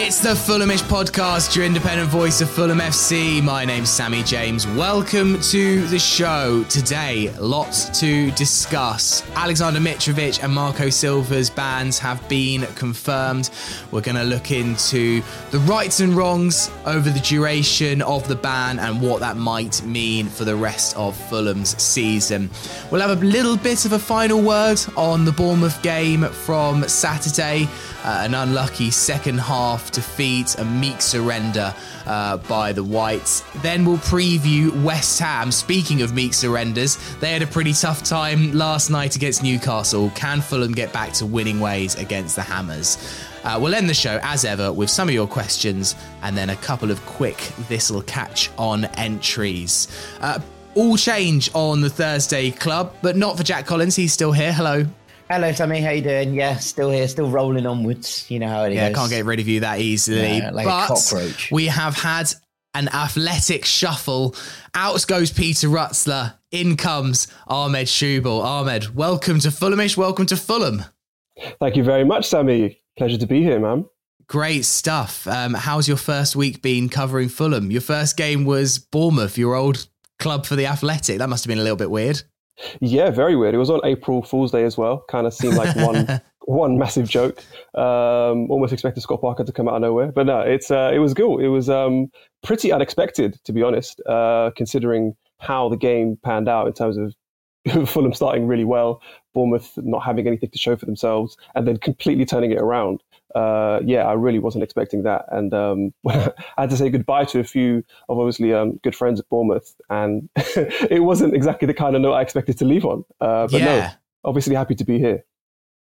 It's the Fulhamish podcast, your independent voice of Fulham FC. My name's Sammy James. Welcome to the show. Today, lots to discuss. Aleksandar Mitrovic and Marco Silva's bans have been confirmed. We're going to look into the rights and wrongs over the duration of the ban and what that might mean for the rest of Fulham's season. We'll have a little bit of a final word on the Bournemouth game from Saturday. Uh, an unlucky second half defeat, a meek surrender uh, by the Whites. Then we'll preview West Ham. Speaking of meek surrenders, they had a pretty tough time last night against Newcastle. Can Fulham get back to winning ways against the Hammers? Uh, we'll end the show as ever with some of your questions and then a couple of quick This'll Catch on entries. Uh, all change on the Thursday club, but not for Jack Collins. He's still here. Hello. Hello, Tommy. How you doing? Yeah, still here, still rolling onwards. You know how it yeah, goes. can't get rid of you that easily. Yeah, like but a cockroach. we have had an athletic shuffle. Out goes Peter Rutzler. In comes Ahmed Shubal. Ahmed, welcome to Fulhamish. Welcome to Fulham. Thank you very much, Sammy. Pleasure to be here, man. Great stuff. Um, how's your first week been covering Fulham? Your first game was Bournemouth, your old club for the Athletic. That must have been a little bit weird. Yeah, very weird. It was on April Fool's Day as well. Kind of seemed like one one massive joke. Um, almost expected Scott Parker to come out of nowhere, but no, it's uh, it was cool. It was um, pretty unexpected, to be honest, uh, considering how the game panned out in terms of Fulham starting really well, Bournemouth not having anything to show for themselves, and then completely turning it around. Uh, yeah, I really wasn't expecting that, and um, I had to say goodbye to a few of obviously um, good friends at Bournemouth, and it wasn't exactly the kind of note I expected to leave on. Uh, but Yeah. no, obviously happy to be here.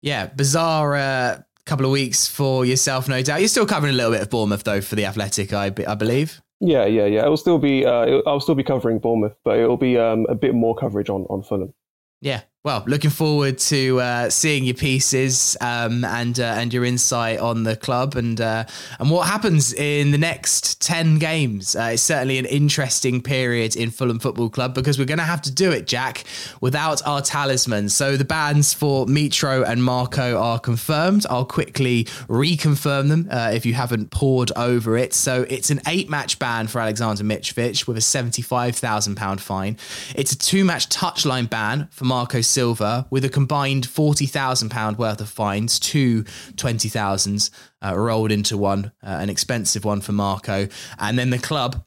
Yeah, bizarre uh, couple of weeks for yourself, no doubt. You're still covering a little bit of Bournemouth, though, for the Athletic, I, I believe. Yeah, yeah, yeah. It will still be. Uh, I'll still be covering Bournemouth, but it will be um, a bit more coverage on on Fulham. Yeah. Well, looking forward to uh, seeing your pieces um, and uh, and your insight on the club and uh, and what happens in the next ten games. Uh, it's certainly an interesting period in Fulham Football Club because we're going to have to do it, Jack, without our talisman. So the bans for Mitro and Marco are confirmed. I'll quickly reconfirm them uh, if you haven't poured over it. So it's an eight-match ban for Aleksandar Mitrovic with a seventy-five thousand pound fine. It's a two-match touchline ban for Marco Silva with a combined £40,000 worth of fines, two 20,000s uh, rolled into one, uh, an expensive one for Marco. And then the club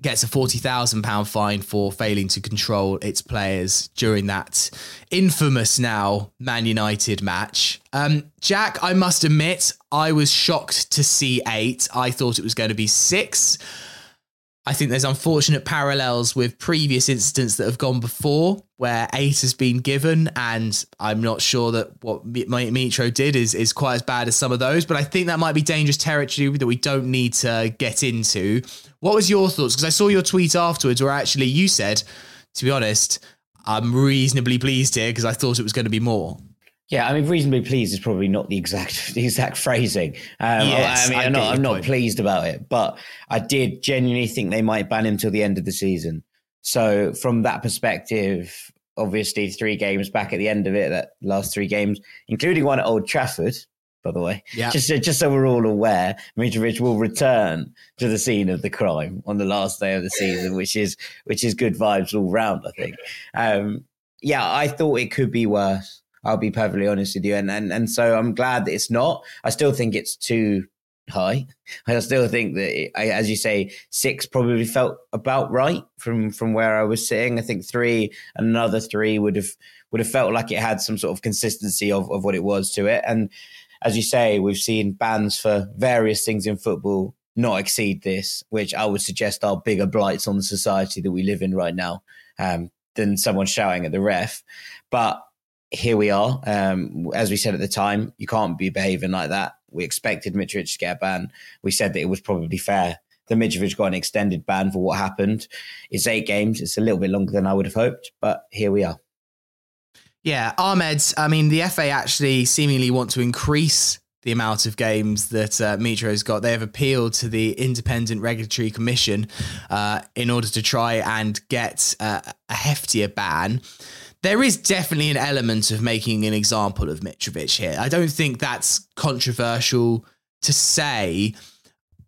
gets a £40,000 fine for failing to control its players during that infamous now Man United match. Um, Jack, I must admit, I was shocked to see eight. I thought it was going to be six. I think there's unfortunate parallels with previous incidents that have gone before where eight has been given, and I'm not sure that what Mi- Mi- Mitro did is, is quite as bad as some of those, but I think that might be dangerous territory that we don't need to get into. What was your thoughts? Because I saw your tweet afterwards where actually you said, to be honest, I'm reasonably pleased here because I thought it was going to be more. Yeah, I mean, reasonably pleased is probably not the exact the exact phrasing. Um, Yes, I mean, I I'm not I'm not pleased about it, but I did genuinely think they might ban him till the end of the season. So from that perspective, obviously three games back at the end of it, that last three games, including one at Old Trafford, by the way, Yeah. just just so we're all aware, Mitrovic will return to the scene of the crime on the last day of the season, which is which is good vibes all round. I think. Um, yeah, I thought it could be worse. I'll be perfectly honest with you, and and and so I'm glad that it's not. I still think it's too high. I still think that, it, I, as you say, six probably felt about right from from where I was sitting. I think three, another three would have would have felt like it had some sort of consistency of of what it was to it. And as you say, we've seen bans for various things in football not exceed this, which I would suggest are bigger blights on the society that we live in right now um, than someone shouting at the ref. But here we are. Um, as we said at the time, you can't be behaving like that. We expected Mitrovic to get a ban. We said that it was probably fair. The Mitrovic got an extended ban for what happened. It's eight games. It's a little bit longer than I would have hoped, but here we are. Yeah, Ahmed, I mean, the FA actually seemingly want to increase the the amount of games that uh, Mitro's got. They have appealed to the Independent Regulatory Commission uh, in order to try and get uh, a heftier ban. There is definitely an element of making an example of Mitrovic here. I don't think that's controversial to say.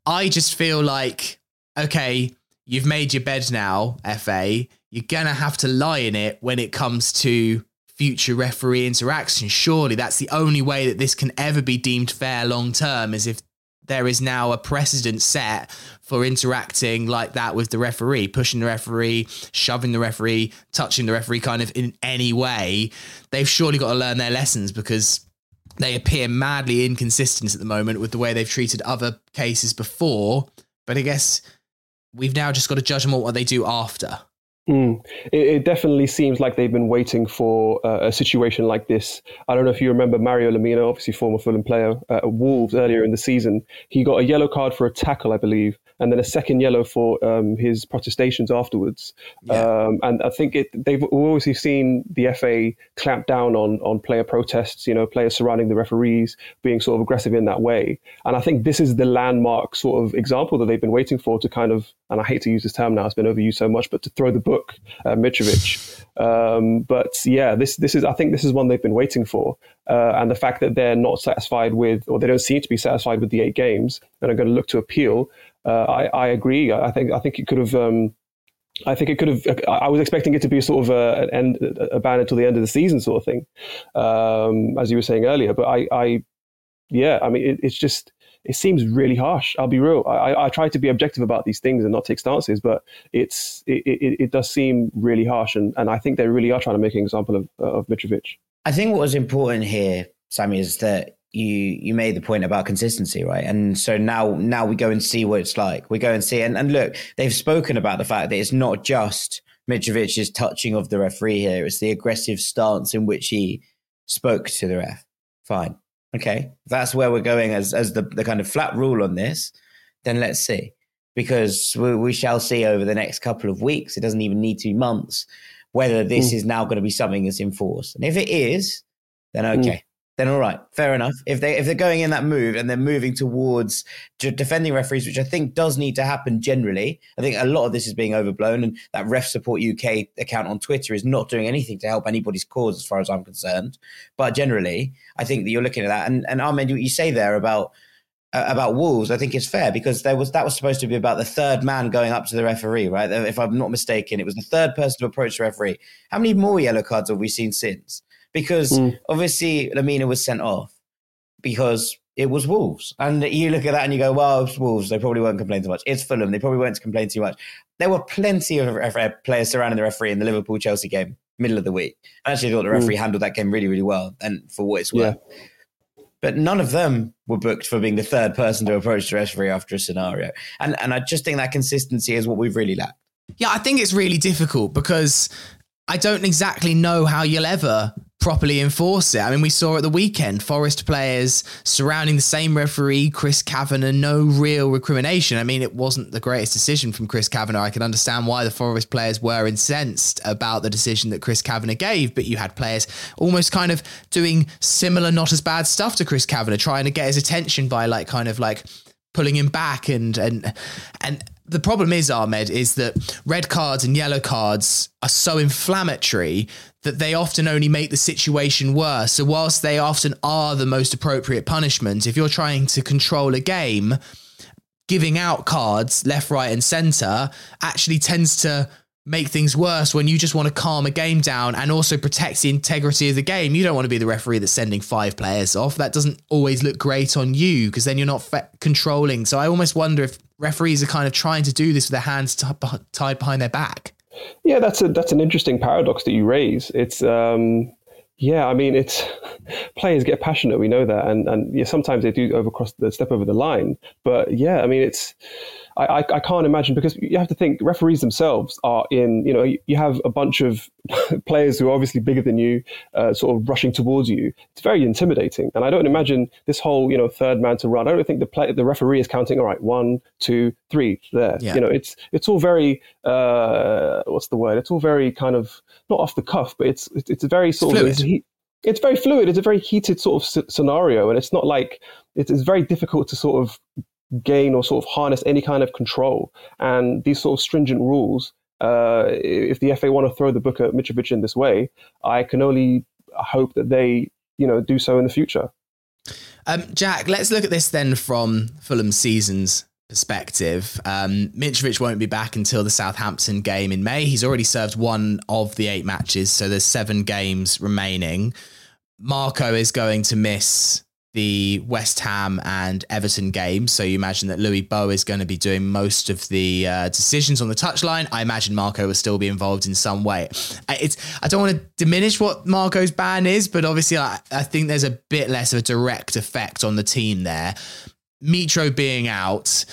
I just feel like, okay, you've made your bed now, FA. You're going to have to lie in it when it comes to future referee interaction. Surely that's the only way that this can ever be deemed fair long term is if there is now a precedent set for interacting like that with the referee, pushing the referee, shoving the referee, touching the referee kind of in any way. They've surely got to learn their lessons because they appear madly inconsistent at the moment with the way they've treated other cases before. But I guess we've now just got to judge them on what they do after. Mm. It, it, definitely seems like they've been waiting for uh, a situation like this. I don't know if you remember Mario Lemina, obviously former Fulham player uh, at Wolves earlier in the season. He got a yellow card for a tackle, I believe, and then a second yellow for um, his protestations afterwards. Yeah. Um, and I think it, they've obviously seen the FA clamp down on on player protests. You know, players surrounding the referees being sort of aggressive in that way. And I think this is the landmark sort of example that they've been waiting for to kind of, and I hate to use this term now, it's been overused so much, but to throw the book at Mitrovic. Um, but yeah, this this is I think this is one they've been waiting for. Uh, and the fact that they're not satisfied with, or they don't seem to be satisfied with the eight games, and are going to look to appeal, uh, I, I, agree. I think I think it could have. Um, I think it could have. I was expecting it to be sort of a, an end, a ban until the end of the season, sort of thing, um, as you were saying earlier. But I, I yeah, I mean, it, it's just it seems really harsh. I'll be real. I, I try to be objective about these things and not take stances, but it's it, it, it does seem really harsh, and, and I think they really are trying to make an example of of Mitrovic. I think what was important here, Sammy, is that you you made the point about consistency, right? And so now now we go and see what it's like. We go and see and, and look, they've spoken about the fact that it's not just Mitrovic's touching of the referee here, it's the aggressive stance in which he spoke to the ref. Fine. Okay. that's where we're going as as the, the kind of flat rule on this, then let's see. Because we, we shall see over the next couple of weeks, it doesn't even need to be months, whether this mm. is now going to be something that's enforced. And if it is, then mm. okay. Mm then all right, fair enough. If they if they're going in that move and they're moving towards defending referees, which I think does need to happen generally, I think a lot of this is being overblown, and that Ref Support UK account on Twitter is not doing anything to help anybody's cause, as far as I'm concerned. But generally, I think that you're looking at that, and and Ahmed, what you say there about uh, about Wolves, I think is fair because there was that was supposed to be about the third man going up to the referee, right? If I'm not mistaken, it was the third person to approach the referee. How many more yellow cards have we seen since? Because mm. obviously Lemina was sent off because it was Wolves. And you look at that and you go, well, it's Wolves. They probably won't complain too much. It's Fulham. They probably won't complain too much. There were plenty of players surrounding the referee in the Liverpool Chelsea game, middle of the week. I actually thought the referee mm. handled that game really, really well. And for what it's worth. Yeah. But none of them were booked for being the third person to approach the referee after a scenario. And and I just think that consistency is what we've really lacked. Yeah, I think it's really difficult because I don't exactly know how you'll ever properly enforce it. I mean, we saw at the weekend Forest players surrounding the same referee, Chris Kavanagh, no real recrimination. I mean, it wasn't the greatest decision from Chris Kavanagh. I can understand why the Forest players were incensed about the decision that Chris Kavanagh gave, but you had players almost kind of doing similar, not as bad stuff to Chris Kavanagh, trying to get his attention by like kind of like pulling him back and and and the problem is Ahmed is that red cards and yellow cards are so inflammatory that they often only make the situation worse. So whilst they often are the most appropriate punishment, if you're trying to control a game, giving out cards left, right, and centre actually tends to make things worse when you just want to calm a game down and also protect the integrity of the game. You don't want to be the referee that's sending five players off. That doesn't always look great on you because then you're not fe- controlling. So I almost wonder if referees are kind of trying to do this with their hands tied behind their back. Yeah, that's a that's an interesting paradox that you raise. It's um, yeah, I mean, it's players get passionate. We know that, and and yeah, sometimes they do overcross the step over the line. But yeah, I mean, it's I, I, can't imagine because you have to think referees themselves are in, you know, you have a bunch of players who are obviously bigger than you, uh, sort of rushing towards you. It's very intimidating. And I don't imagine this whole, you know, third man to run. I don't think the play, the referee is counting, all right, one, two, three, there. Yeah. You know, it's, it's all very, uh, what's the word? It's all very kind of, not off the cuff, but it's, it's very sort it's of, it's very fluid. It's a very heated sort of scenario, and it's not like it is very difficult to sort of gain or sort of harness any kind of control. And these sort of stringent rules, uh, if the FA want to throw the book at Mitrovic in this way, I can only hope that they, you know, do so in the future. Um, Jack, let's look at this then from Fulham season's perspective. Um, Mitrovic won't be back until the Southampton game in May. He's already served one of the eight matches, so there's seven games remaining. Marco is going to miss the West Ham and Everton game. So you imagine that Louis Bow is going to be doing most of the uh, decisions on the touchline. I imagine Marco will still be involved in some way. It's I don't want to diminish what Marco's ban is, but obviously I, I think there's a bit less of a direct effect on the team there. Mitro being out,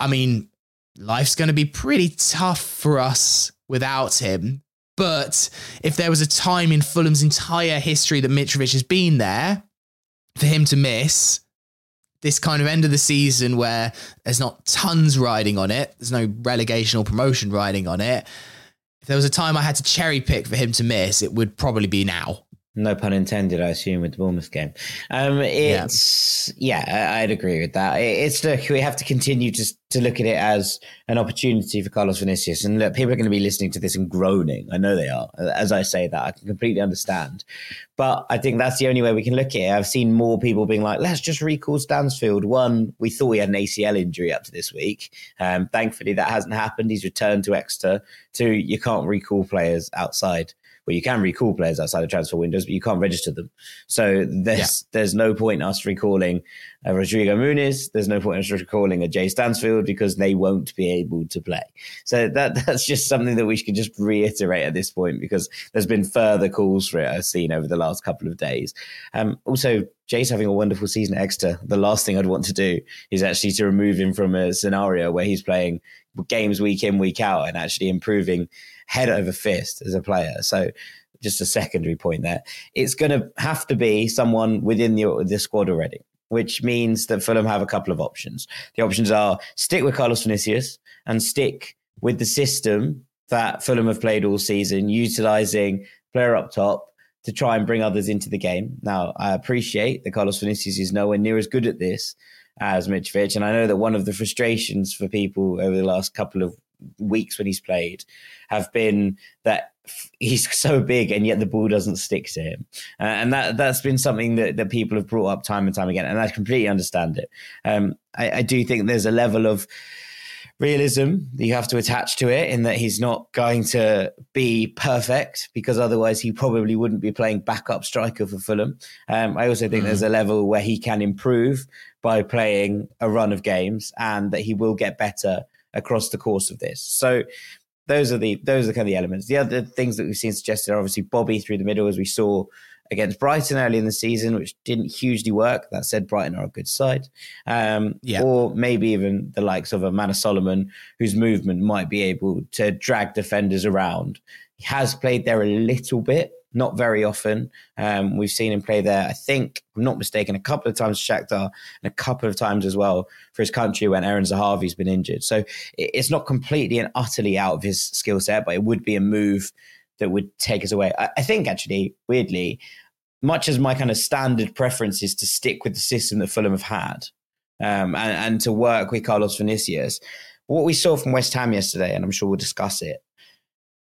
I mean, life's going to be pretty tough for us without him. But if there was a time in Fulham's entire history that Mitrovic has been there, for him to miss this kind of end of the season where there's not tons riding on it, there's no relegation or promotion riding on it. If there was a time I had to cherry pick for him to miss, it would probably be now. No pun intended, I assume, with the Bournemouth game. Um, it's yeah, yeah I'd agree with that. It's look, we have to continue to to look at it as an opportunity for Carlos Vinicius. And look, people are going to be listening to this and groaning. I know they are. As I say that, I can completely understand. But I think that's the only way we can look at it. I've seen more people being like, "Let's just recall Stansfield." One, we thought he had an ACL injury up to this week. Um, thankfully, that hasn't happened. He's returned to Exeter. Two, you can't recall players outside well, you can recall players outside of transfer windows, but you can't register them. So there's yeah. there's no point us recalling a Rodrigo Muniz. There's no point us recalling a Jay Stansfield because they won't be able to play. So that that's just something that we should just reiterate at this point because there's been further calls for it I've seen over the last couple of days. Um, also, Jay's having a wonderful season at Exeter. The last thing I'd want to do is actually to remove him from a scenario where he's playing games week in, week out, and actually improving head over fist as a player. So just a secondary point there. It's going to have to be someone within the, the squad already, which means that Fulham have a couple of options. The options are stick with Carlos Vinicius and stick with the system that Fulham have played all season, utilizing player up top to try and bring others into the game. Now, I appreciate that Carlos Vinicius is nowhere near as good at this as Mitrovic, and I know that one of the frustrations for people over the last couple of weeks when he's played have been that he's so big and yet the ball doesn't stick to him. Uh, and that that's been something that, that people have brought up time and time again and i completely understand it. Um, I, I, do think there's a level of realism that you have to attach to it in that he's not going to be perfect because otherwise he probably wouldn't be playing backup striker for fulham um, i also think mm. there's a level where he can improve by playing a run of games and that he will get better across the course of this. So those are the those are kind of the elements. The other things that we've seen suggested are obviously Bobby through the middle, as we saw against Brighton early in the season, which didn't hugely work. That said, Brighton are a good side. Um, yeah. Or maybe even the likes of a Manor Solomon, whose movement might be able to drag defenders around. He has played there a little bit, not very often. Um, we've seen him play there, I think, I'm not mistaken, a couple of times for Shakhtar and a couple of times as well for his country when Eran Zahavi's been injured. So it's not completely and utterly out of his skill set, but it would be a move that would take us away. I, I think, actually, weirdly, much as my kind of standard preference is to stick with the system that Fulham have had um, and, and to work with Carlos Vinicius, what we saw from West Ham yesterday, and I'm sure we'll discuss it,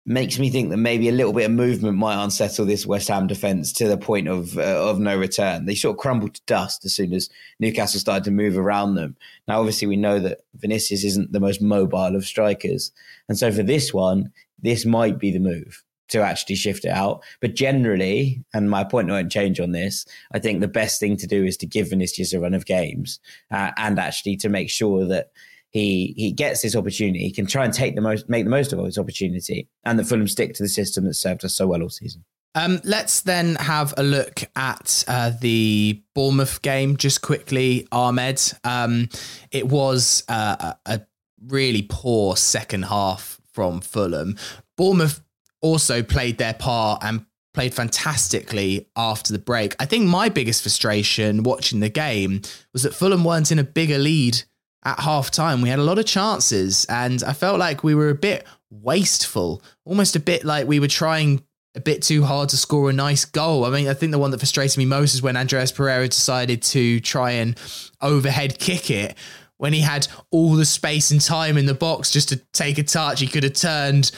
makes me think that maybe a little bit of movement might unsettle this West Ham defence to the point of uh, of no return. They sort of crumbled to dust as soon as Newcastle started to move around them. Now, obviously, we know that Vinicius isn't the most mobile of strikers, and so for this one, this might be the move to actually shift it out. But generally, and my point won't change on this, I think the best thing to do is to give Vinicius a run of games uh, and actually to make sure that he he gets this opportunity. He can try and take the most, make the most of his opportunity, and that Fulham stick to the system that served us so well all season. Um, let's then have a look at uh, the Bournemouth game just quickly, Ahmed. Um, it was uh, a really poor second half from Fulham. Bournemouth also played their part and played fantastically after the break. I think my biggest frustration watching the game was that Fulham weren't in a bigger lead at half time. We had a lot of chances, and I felt like we were a bit wasteful, almost a bit like we were trying a bit too hard to score a nice goal. I mean, I think the one that frustrated me most is when Andreas Pereira decided to try and overhead kick it. When he had all the space and time in the box just to take a touch, he could have turned,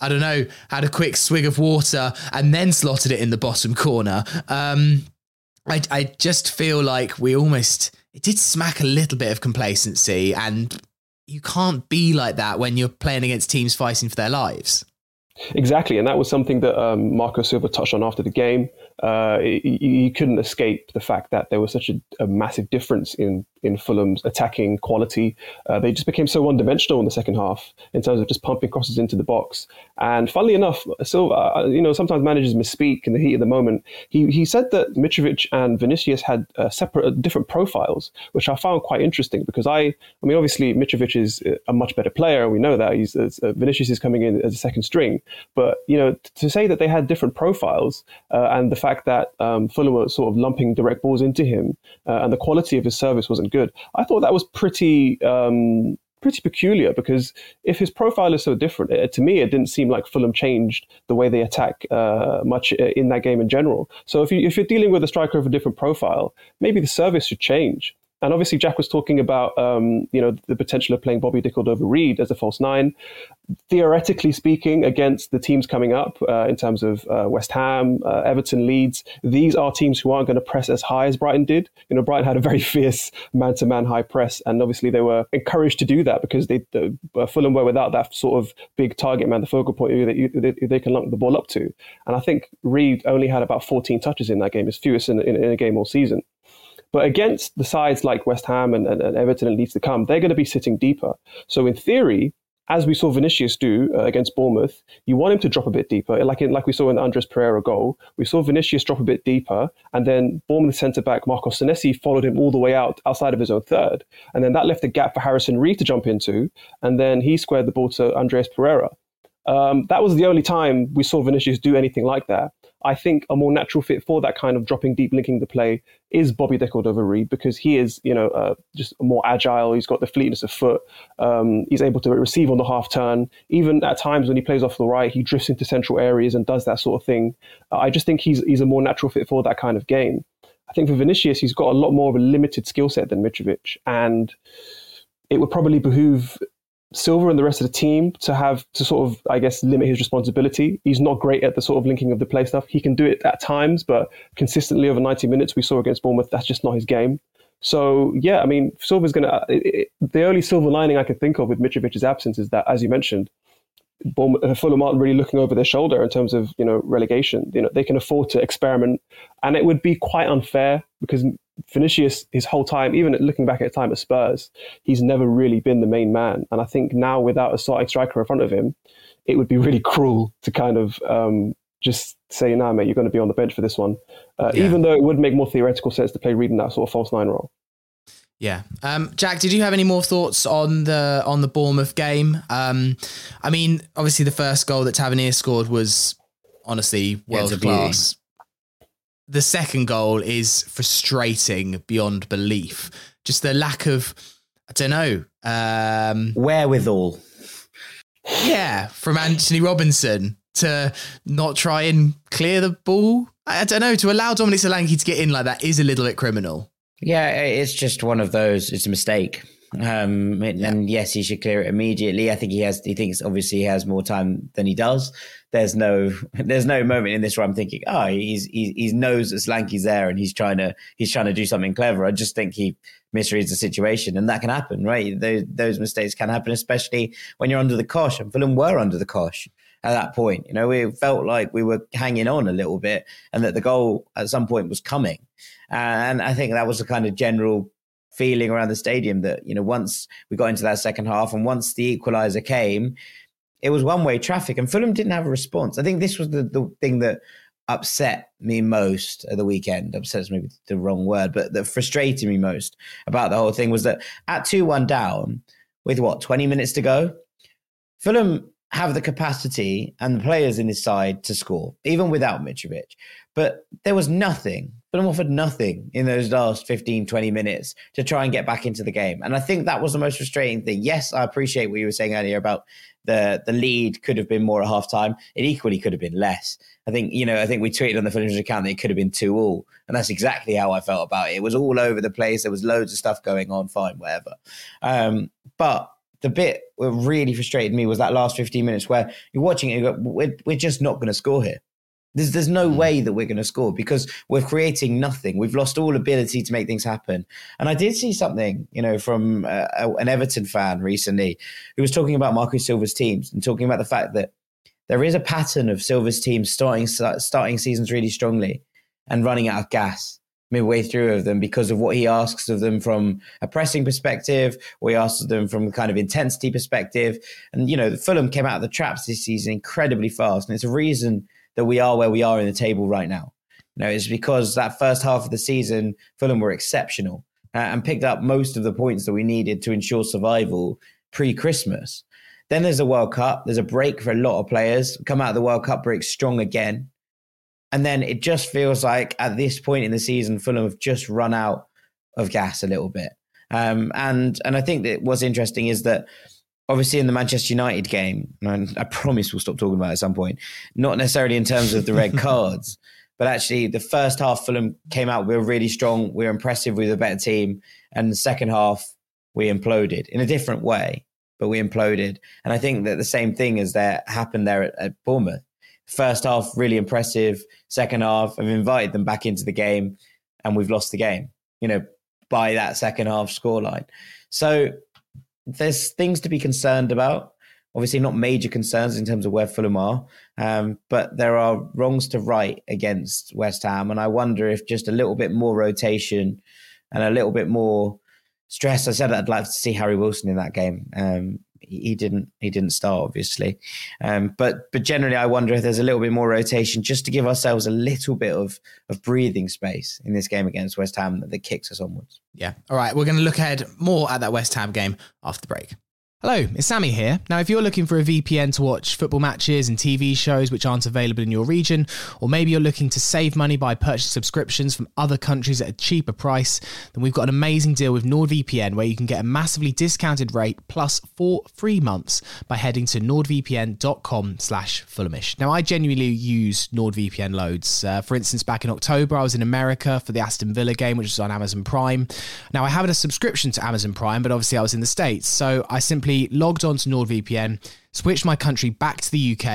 I don't know, had a quick swig of water and then slotted it in the bottom corner. Um, I, I just feel like we almost, it did smack a little bit of complacency, and you can't be like that when you're playing against teams fighting for their lives. Exactly, and that was something that um, Marco Silva touched on after the game. Uh, he, couldn't escape the fact that there was such a, a massive difference in in Fulham's attacking quality. Uh, they just became so one-dimensional in the second half in terms of just pumping crosses into the box. And funnily enough, Silva, uh, you know, sometimes managers misspeak in the heat of the moment. He he said that Mitrovic and Vinicius had uh, separate, uh, different profiles, which I found quite interesting because I, I mean, obviously Mitrovic is a much better player. We know that he's uh, Vinicius is coming in as a second string, but you know, to say that they had different profiles and the fact that um, Fulham were sort of lumping direct balls into him uh, and the quality of his service wasn't good, I thought that was pretty. Um, pretty peculiar because if his profile is so different, it, to me, it didn't seem like Fulham changed the way they attack uh, much uh, in that game in general. So if, you, if you're dealing with a striker of a different profile, maybe the service should change. And obviously, Jack was talking about um, you know the potential of playing Bobby De Cordova-Reid as a false nine. Theoretically speaking, against the teams coming up uh, in terms of uh, West Ham, uh, Everton, Leeds, these are teams who aren't going to press as high as Brighton did. You know, Brighton had a very fierce man-to-man high press, and obviously they were encouraged to do that because they the, uh, Fulham were without that sort of big target man, the focal point that they, they can lump the ball up to. And I think Reid only had about 14 touches in that game, his fewest in, in, in a game all season. But against the sides like West Ham and, and, and Everton and Leeds to come, they're going to be sitting deeper. So in theory, as we saw Vinicius do uh, against Bournemouth, you want him to drop a bit deeper, like in, like we saw in Andreas Pereira goal. We saw Vinicius drop a bit deeper, and then Bournemouth centre back Marco Senesi followed him all the way out outside of his own third, and then that left a gap for Harrison Reed to jump into, and then he squared the ball to Andreas Pereira. Um, that was the only time we saw Vinicius do anything like that. I think a more natural fit for that kind of dropping deep, linking the play is Bobby De Cordova-Reid because he is, you know, uh, just more agile. He's got the fleetness of foot. Um, he's able to receive on the half turn. Even at times when he plays off the right, he drifts into central areas and does that sort of thing. Uh, I just think he's he's a more natural fit for that kind of game. I think for Vinicius, he's got a lot more of a limited skill set than Mitrovic, and it would probably behoove Silva and the rest of the team to have to sort of, I guess, limit his responsibility. He's not great at the sort of linking of the play stuff. He can do it at times, but consistently over 90 minutes, we saw against Bournemouth, that's just not his game. So, yeah, I mean, Silva's going to. The only silver lining I can think of with Mitrovic's absence is that, as you mentioned, uh, Fulham aren't really looking over their shoulder in terms of you know relegation. You know they can afford to experiment, and it would be quite unfair because Vinicius, his whole time, even looking back at the time at Spurs, he's never really been the main man. And I think now, without a starting striker in front of him, it would be really cruel to kind of um, just say, "Nah, mate, you're going to be on the bench for this one." Uh, yeah. Even though it would make more theoretical sense to play reading that sort of false nine role. Yeah, um, Jack, did you have any more thoughts on the on the Bournemouth game? Um, I mean, obviously, the first goal that Tavernier scored was honestly world class the second goal is frustrating beyond belief. Just the lack of, I don't know, um, wherewithal. Yeah, from Antonee Robinson to not try and clear the ball. I don't know. To allow Dominic Solanke to get in like that is a little bit criminal. Yeah, it's just one of those. It's a mistake. Um, and yes, he should clear it immediately. I think he has. He thinks obviously he has more time than he does. There's no, there's no moment in this where I'm thinking, oh, he's he, he knows that Solanke's there and he's trying to he's trying to do something clever. I just think he misreads the situation, and that can happen, right? Those those mistakes can happen, especially when you're under the cosh. And Fulham were under the cosh at that point. You know, we felt like we were hanging on a little bit, and that the goal at some point was coming. And I think that was the kind of general feeling around the stadium that you know once we got into that second half and once the equalizer came it was one way traffic and Fulham didn't have a response. I think this was the, the thing that upset me most at the weekend. Upset is maybe the wrong word but that frustrated me most about the whole thing was that at 2-1 down with what 20 minutes to go Fulham have the capacity and the players in his side to score even without Mitrovic. But there was nothing Fulham offered nothing in those last 15, 20 minutes to try and get back into the game. And I think that was the most frustrating thing. Yes, I appreciate what you were saying earlier about the the lead could have been more at half time. It equally could have been less. I think, you know, I think we tweeted on the Fulham account that it could have been two all. And that's exactly how I felt about it. It was all over the place. There was loads of stuff going on, fine, whatever. Um, but the bit that really frustrated me was that last 15 minutes where you're watching it, you go, we're, we're just not going to score here. There's, there's no way that we're going to score because we're creating nothing. We've lost all ability to make things happen. And I did see something, you know, from uh, an Everton fan recently who was talking about Marco Silva's teams and talking about the fact that there is a pattern of Silva's teams starting starting seasons really strongly and running out of gas midway through of them because of what he asks of them from a pressing perspective, or he asks of them from a kind of intensity perspective. And you know, Fulham came out of the traps this season incredibly fast, and it's a reason that we are where we are in the table right now. You know, it's because that first half of the season, Fulham were exceptional uh, and picked up most of the points that we needed to ensure survival pre-Christmas. Then there's a World Cup. There's a break for a lot of players. Come out of the World Cup break strong again. And then it just feels like at this point in the season, Fulham have just run out of gas a little bit. Um, and and I think that what's interesting is that obviously in the Manchester United game, and I promise we'll stop talking about it at some point, not necessarily in terms of the red cards, but actually the first half Fulham came out, we were really strong, we were impressive, we were the better team. And the second half, we imploded in a different way but we imploded. And I think that the same thing as that happened there at, at Bournemouth. First half, really impressive. Second half, I've invited them back into the game, and we've lost the game, you know, by that second half scoreline. So there's things to be concerned about. Obviously, not major concerns in terms of where Fulham are, um, but there are wrongs to right against West Ham. And I wonder if just a little bit more rotation and a little bit more stress. I said I'd like to see Harry Wilson in that game. Um, he, didn't. He didn't start, obviously. Um, but but generally, I wonder if there's a little bit more rotation just to give ourselves a little bit of of breathing space in this game against West Ham that, that kicks us onwards. Yeah. All right. We're going to look ahead more at that West Ham game after the break. Hello, it's Sammy here. Now, if you're looking for a VPN to watch football matches and TV shows which aren't available in your region, or maybe you're looking to save money by purchasing subscriptions from other countries at a cheaper price, then we've got an amazing deal with NordVPN where you can get a massively discounted rate plus four free months by heading to nordvpn.com slash fulhamish. Now, I genuinely use NordVPN loads. Uh, for instance, back in October, I was in America for the Aston Villa game, which was on Amazon Prime. Now, I have a subscription to Amazon Prime, but obviously I was in the States, so I simply simply logged on to NordVPN, switched my country back to the UK,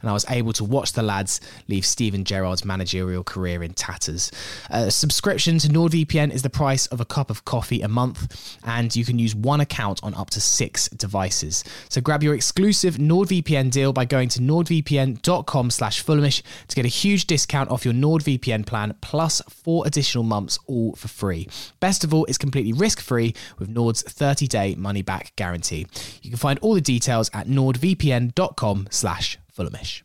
and I was able to watch the lads leave Steven Gerrard's managerial career in tatters. A subscription to NordVPN is the price of a cup of coffee a month, and you can use one account on up to six devices. So grab your exclusive NordVPN deal by going to nordvpn.com slash fulhamish to get a huge discount off your NordVPN plan plus four additional months all for free. Best of all, it's completely risk-free with Nord's 30-day money-back guarantee. You can find all the details at Nord nordvpn.com slash fulhamish.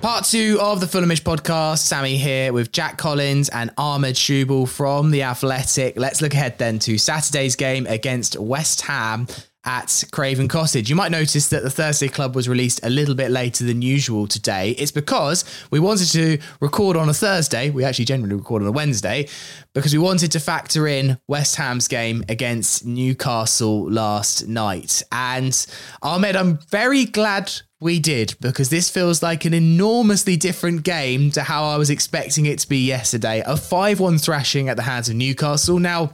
Part two of the Fulhamish podcast. Sammy here with Jack Collins and Ahmed Schubel from The Athletic. Let's look ahead then to Saturday's game against West Ham at Craven Cottage. You might notice that the Thursday Club was released a little bit later than usual today. It's because we wanted to record on a Thursday. We actually generally record on a Wednesday because we wanted to factor in West Ham's game against Newcastle last night. And Ahmed, I'm very glad we did because this feels like an enormously different game to how I was expecting it to be yesterday. A 5 1 thrashing at the hands of Newcastle. Now,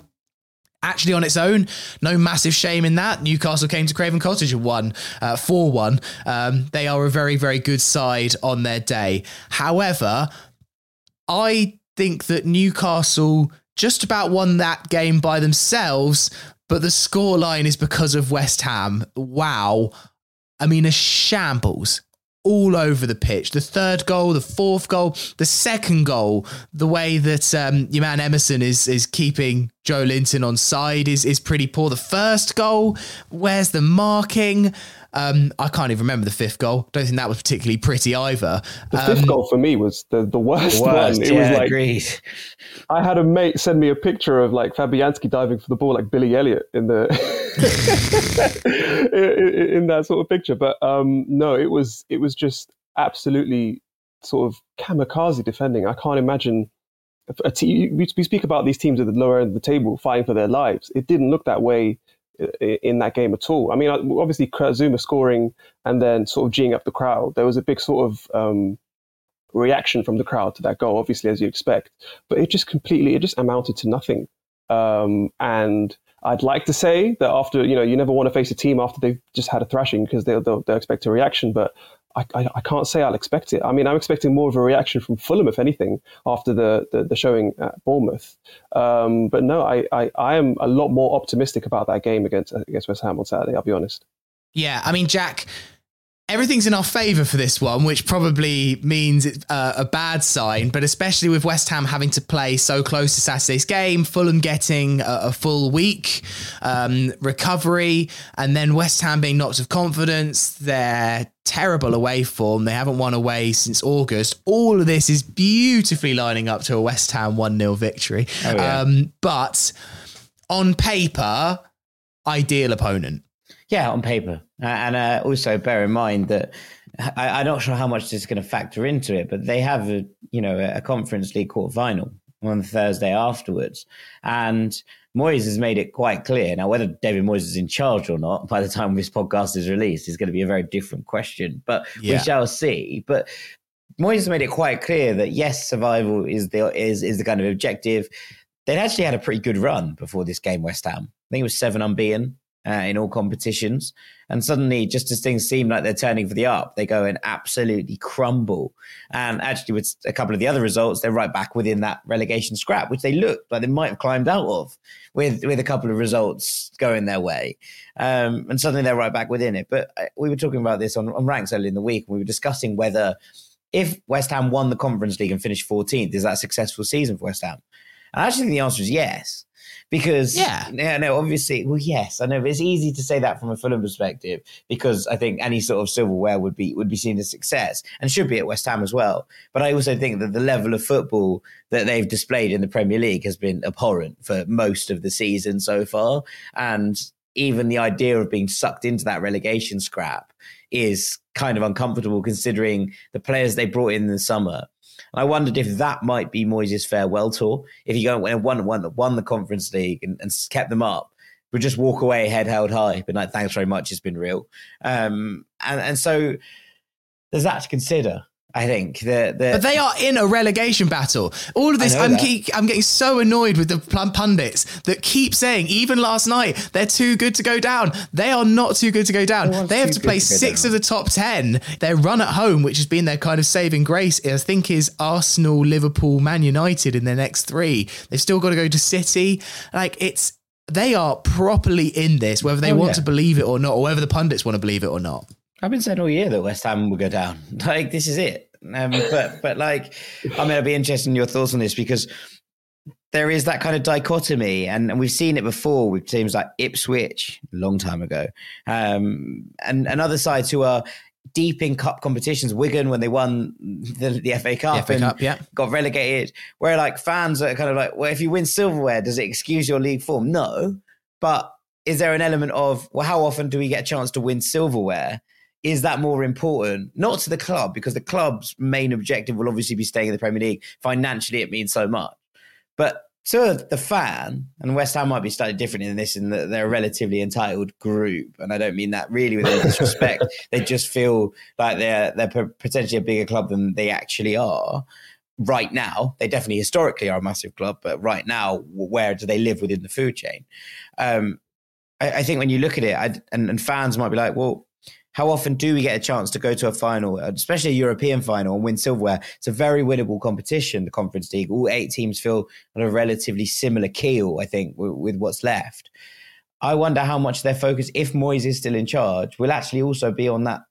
actually on its own. No massive shame in that. Newcastle came to Craven Cottage and won uh, 4 1. Um, they are a very, very good side on their day. However, I think that Newcastle just about won that game by themselves, but the scoreline is because of West Ham. Wow. I mean, a shambles all over the pitch. The third goal, the fourth goal, the second goal, the way that um, your man Emerson is is keeping Joelinton on side is is pretty poor. The first goal, where's the marking? Um, I can't even remember the fifth goal. Don't think that was particularly pretty either. The um, fifth goal for me was the, the worst, worst one. It yeah, was like agreed. I had a mate send me a picture of like Fabianski diving for the ball like Billy Elliot in the in, in, that sort of picture. But um, no, it was it was just absolutely sort of kamikaze defending. I can't imagine a team. We speak about these teams at the lower end of the table fighting for their lives. It didn't look that way in that game at all. I mean, obviously Kurt Zouma scoring and then sort of geeing up the crowd. There was a big sort of um, reaction from the crowd to that goal, obviously as you expect. But it just completely, it just amounted to nothing. Um, and I'd like to say that after, you know, you never want to face a team after they've just had a thrashing because they'll, they'll, they'll expect a reaction. But I, I, can't say I'll expect it. I mean, I'm expecting more of a reaction from Fulham, if anything, after the, the, the showing at Bournemouth. Um, but no, I, I, I am a lot more optimistic about that game against, against West Ham on Saturday, I'll be honest. Yeah, I mean, Jack, everything's in our favour for this one, which probably means it's uh, a bad sign. But especially with West Ham having to play so close to Saturday's game, Fulham getting a, a full week um, recovery, and then West Ham being knocked of confidence, they're terrible away form. They haven't won away since August. All of this is beautifully lining up to a West Ham 1 0 victory. Oh, yeah. um, but on paper, ideal opponent. Yeah, on paper, and uh, also bear in mind that I, am not sure how much this is going to factor into it, but they have a you know a conference league quarter final on Thursday afterwards, and Moyes has made it quite clear. Now, whether David Moyes is in charge or not, by the time this podcast is released, is going to be a very different question. But yeah. we shall see. But Moyes has made it quite clear that yes, survival is the is is the kind of objective. They'd actually had a pretty good run before this game, West Ham. I think it was seven unbeaten uh, in all competitions. And suddenly, just as things seem like they're turning for the up, they go and absolutely crumble. And actually, with a couple of the other results, they're right back within that relegation scrap, which they looked like they might have climbed out of with, with a couple of results going their way. Um, and suddenly they're right back within it. But uh, we were talking about this on, on ranks earlier in the week, and we were discussing whether if West Ham won the Conference League and finished 14th, is that a successful season for West Ham? And I actually think the answer is yes because yeah, yeah, no, obviously, well, yes, I know, but it's easy to say that from a Fulham perspective because I think any sort of silverware would be would be seen as success and should be at West Ham as well. But I also think that the level of football that they've displayed in the Premier League has been abhorrent for most of the season so far, and even the idea of being sucked into that relegation scrap is kind of uncomfortable considering the players they brought in in the summer I wondered if that might be Moyes' farewell tour. If you go and won, won, won the Conference League and, and kept them up, would just walk away head held high, but like, thanks very much, it's been real. Um, and, and so there's that to consider. I think the but they are in a relegation battle. All of this, I'm keep, I'm getting so annoyed with the pundits that keep saying, even last night, they're too good to go down. They are not too good to go down. Oh, they have to play to six down. of the top ten. Their run at home, which has been their kind of saving grace, I think is Arsenal, Liverpool, Man United in their next three. They've still got to go to City. Like it's they are properly in this, whether they oh, want yeah. to believe it or not, or whether the pundits want to believe it or not. I've been saying all year that West Ham will go down. Like this is it. Um, but but like, I mean, I'd be interested in your thoughts on this because there is that kind of dichotomy, and, and we've seen it before with teams like Ipswich a long time ago, um, and and other sides who are deep in cup competitions. Wigan when they won the, the FA Cup the FA Cup, yeah. got relegated. Where like fans are kind of like, well, if you win silverware, does it excuse your league form? No, but is there an element of well, how often do we get a chance to win silverware? Is that more important? Not to the club, because the club's main objective will obviously be staying in the Premier League. Financially, it means so much. But to the fan, and West Ham might be slightly different in this, in that they're a relatively entitled group, and I don't mean that really with any disrespect. they just feel like they're they're potentially a bigger club than they actually are. Right now, they definitely historically are a massive club, but right now, where do they live within the food chain? Um, I, I, think when you look at it, I, and, and fans might be like, well, how often do we get a chance to go to a final, uh, especially a European final, and win silverware? It's a very winnable competition, the Conference League. All eight teams feel on a relatively similar keel, I think, with, with what's left. I wonder how much their focus, if Moyes is still in charge, will actually also be on that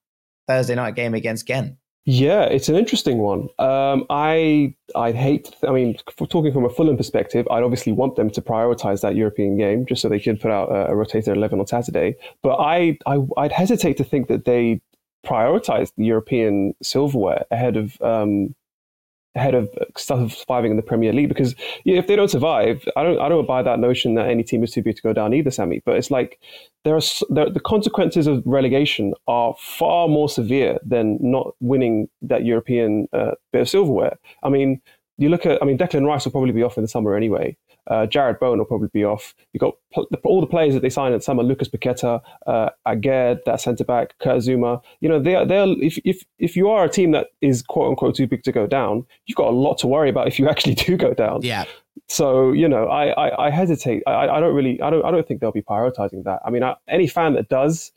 Thursday night game against Ghent. Yeah, it's an interesting one. Um, I I hate. I mean, talking from a Fulham perspective, I'd obviously want them to prioritize that European game just so they could put out a, a eleven on Saturday. But I, I I'd hesitate to think that they prioritize the European silverware ahead of um, ahead of stuff surviving in the Premier League because yeah, if they don't survive, I don't I don't buy that notion that any team is too big to go down either, Sammy. But it's like there are there, the consequences of relegation are far more severe than not winning that European uh, bit of silverware. I mean, you look at I mean Declan Rice will probably be off in the summer anyway. Uh, Jarrod Bowen will probably be off. You've got all the players that they signed at summer: Lucas Paqueta, uh, that centre back, Kurt Zouma. You know, they are, they are, if if if you are a team that is quote unquote too big to go down, you've got a lot to worry about if you actually do go down. Yeah. So you know, I I, I hesitate. I, I don't really. I don't. I don't think they'll be prioritizing that. I mean, I, any fan that does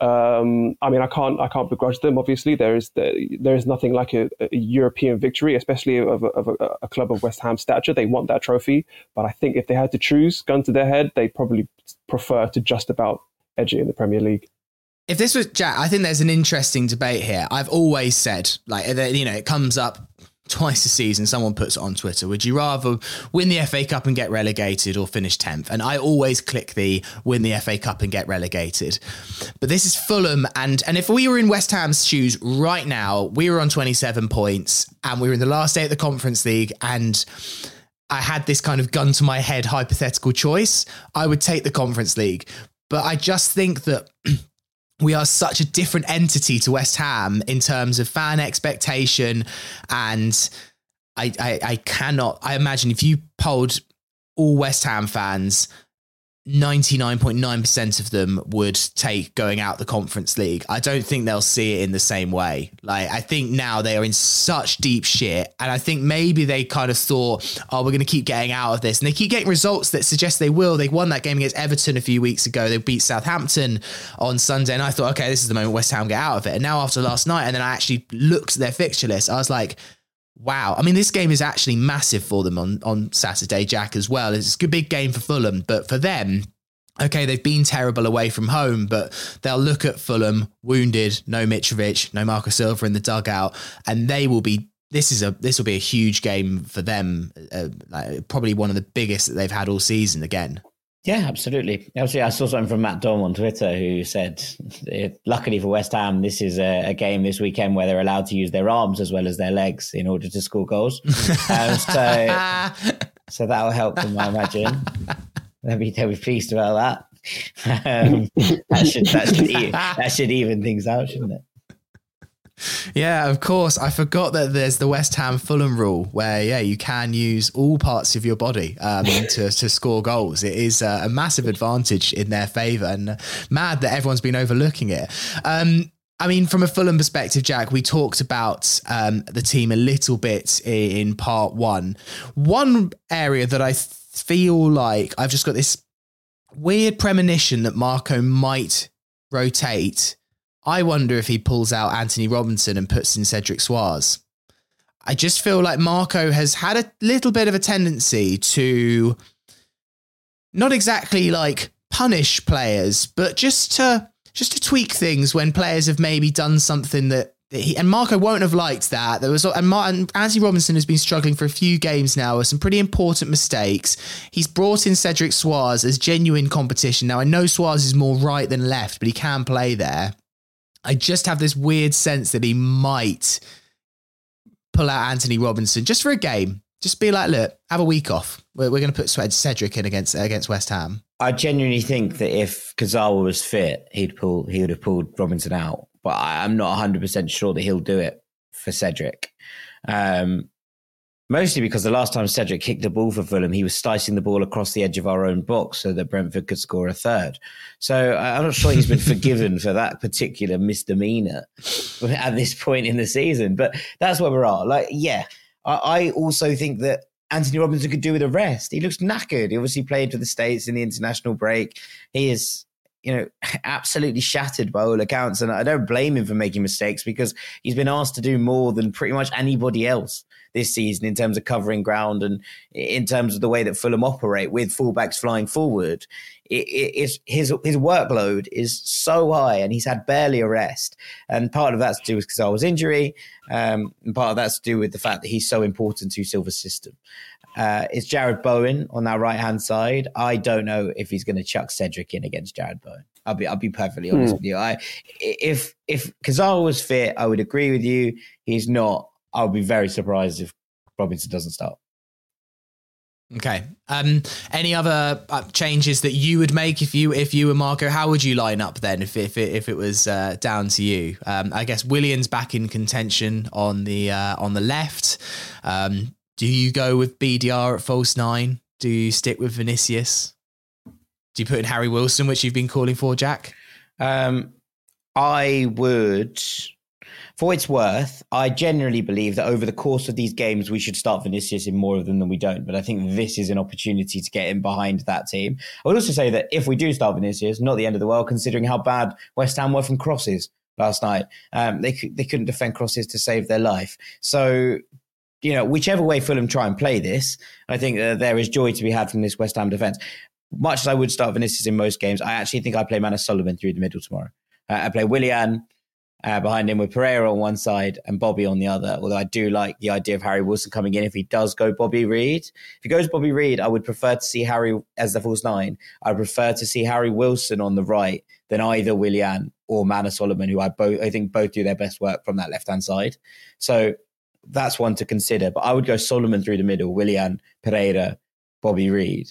um, I mean, I can't I can't begrudge them. Obviously, there is there is nothing like a, a European victory, especially of, a, of a, a, club of West Ham stature. They want that trophy, but I think if they had to choose, gun to their head, they probably prefer to just about edge it in the Premier League. If this was Jack, I think there's an interesting debate here. I've always said, like, you know, it comes up twice a season someone puts it on Twitter. Would you rather win the FA Cup and get relegated or finish 10th? And I always click the win the FA Cup and get relegated. But this is Fulham and and if we were in West Ham's shoes right now, we were on 27 points and we were in the last day of the Conference League and I had this kind of gun to my head hypothetical choice, I would take the Conference League. But I just think that we are such a different entity to West Ham in terms of fan expectation. And I, I, I cannot, I imagine if you polled all West Ham fans, 99.9% of them would take going out the conference league. I don't think they'll see it in the same way. Like, I think now they are in such deep shit. And I think maybe they kind of thought, oh, we're going to keep getting out of this. And they keep getting results that suggest they will. They won that game against Everton a few weeks ago. They beat Southampton on Sunday. And I thought, okay, this is the moment West Ham get out of it. And now after last night, and then I actually looked at their fixture list, I was like, Wow. I mean, this game is actually massive for them on, on Saturday, Jack, as well. It's a big game for Fulham, but for them, okay, they've been terrible away from home, but they'll look at Fulham wounded, no Mitrovic, no Marco Silva in the dugout, and they will be. This is a this will be a huge game for them, uh, like, probably one of the biggest that they've had all season again. Yeah, absolutely. Actually, I saw something from Matt Dom on Twitter who said, luckily for West Ham, this is a, a, game this weekend where they're allowed to use their arms as well as their legs in order to score goals. um, so, so that will help them, I imagine. They'll be, they'll be pleased about that. Um, that, should, that, should, that should even things out, shouldn't it? Yeah, of course. I forgot that there's the West Ham Fulham rule where, yeah, you can use all parts of your body um, to, to score goals. It is uh, a massive advantage in their favour and mad that everyone's been overlooking it. Um, I mean, from a Fulham perspective, Jack, we talked about um, the team a little bit in part one. One area that I feel like I've just got this weird premonition that Marco might rotate I wonder if he pulls out Antonee Robinson and puts in Cedric Soares. I just feel like Marco has had a little bit of a tendency to not exactly like punish players, but just to just to tweak things when players have maybe done something that he, and Marco won't have liked that. There was and, Martin, Antonee Robinson has been struggling for a few games now with some pretty important mistakes. He's brought in Cedric Soares as genuine competition. Now I know Soares is more right than left, but he can play there. I just have this weird sense that he might pull out Antonee Robinson just for a game. Just be like, look, have a week off. We're, we're going to put Cedric in against against West Ham. I genuinely think that if Kurzawa was fit, he'd pull he would have pulled Robinson out. But I, am not 100 percent sure that he'll do it for Cedric. Um, Mostly because the last time Cedric kicked the ball for Fulham, he was slicing the ball across the edge of our own box so that Brentford could score a third. So I'm not sure he's been forgiven for that particular misdemeanor at this point in the season. But that's where we're at. Like, yeah, I, I also think that Antonee Robinson could do with a rest. He looks knackered. He obviously played for the States in the international break. He is you know, absolutely shattered by all accounts. And I don't blame him for making mistakes because he's been asked to do more than pretty much anybody else this season in terms of covering ground and in terms of the way that Fulham operate with fullbacks flying forward. It, it, his his workload is so high, and he's had barely a rest. And part of that's to do with Kurzawa's injury, um, and part of that's to do with the fact that he's so important to Silva's system. Uh, it's Jarrod Bowen on that right hand side. I don't know if he's going to chuck Cedric in against Jarrod Bowen. I'll be I'll be perfectly honest mm. with you. I if if Kurzawa was fit, I would agree with you. He's not. I would be very surprised if Robinson doesn't start. Okay. Um, any other uh, changes that you would make if you if you were Marco? How would you line up then if if it, if it was uh, down to you? Um, I guess Willian's back in contention on the uh, on the left. Um, do you go with BDR at false nine? Do you stick with Vinicius? Do you put in Harry Wilson, which you've been calling for, Jack? Um, I would for its worth, I generally believe that over the course of these games, we should start Vinicius in more of them than we don't. But I think this is an opportunity to get him behind that team. I would also say that if we do start Vinicius, not the end of the world, considering how bad West Ham were from crosses last night. Um, they they couldn't defend crosses to save their life. So you know, whichever way Fulham try and play this, I think uh, there is joy to be had from this West Ham defence. Much as I would start Vinicius in most games, I actually think I play Manor Solomon through the middle tomorrow. Uh, I play Willian, uh, behind him with Pereira on one side and Bobby on the other. Although I do like the idea of Harry Wilson coming in if he does go Bobby Reid. If he goes Bobby Reid, I would prefer to see Harry as the false nine. I prefer to see Harry Wilson on the right than either Willian or Manor Solomon, who I both I think both do their best work from that left hand side. So that's one to consider. But I would go Solomon through the middle, Willian, Pereira, Bobby Reid.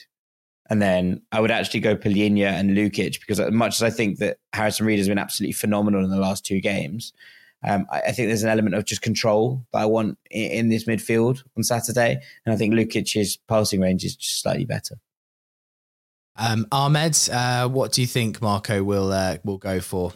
And then I would actually go Palhinha and Lukic because as much as I think that Harrison Reed has been absolutely phenomenal in the last two games, um, I, I, think there's an element of just control that I want in, in, this midfield on Saturday. And I think Lukic's passing range is just slightly better. Um, Ahmed, uh, what do you think Marco will uh, will go for?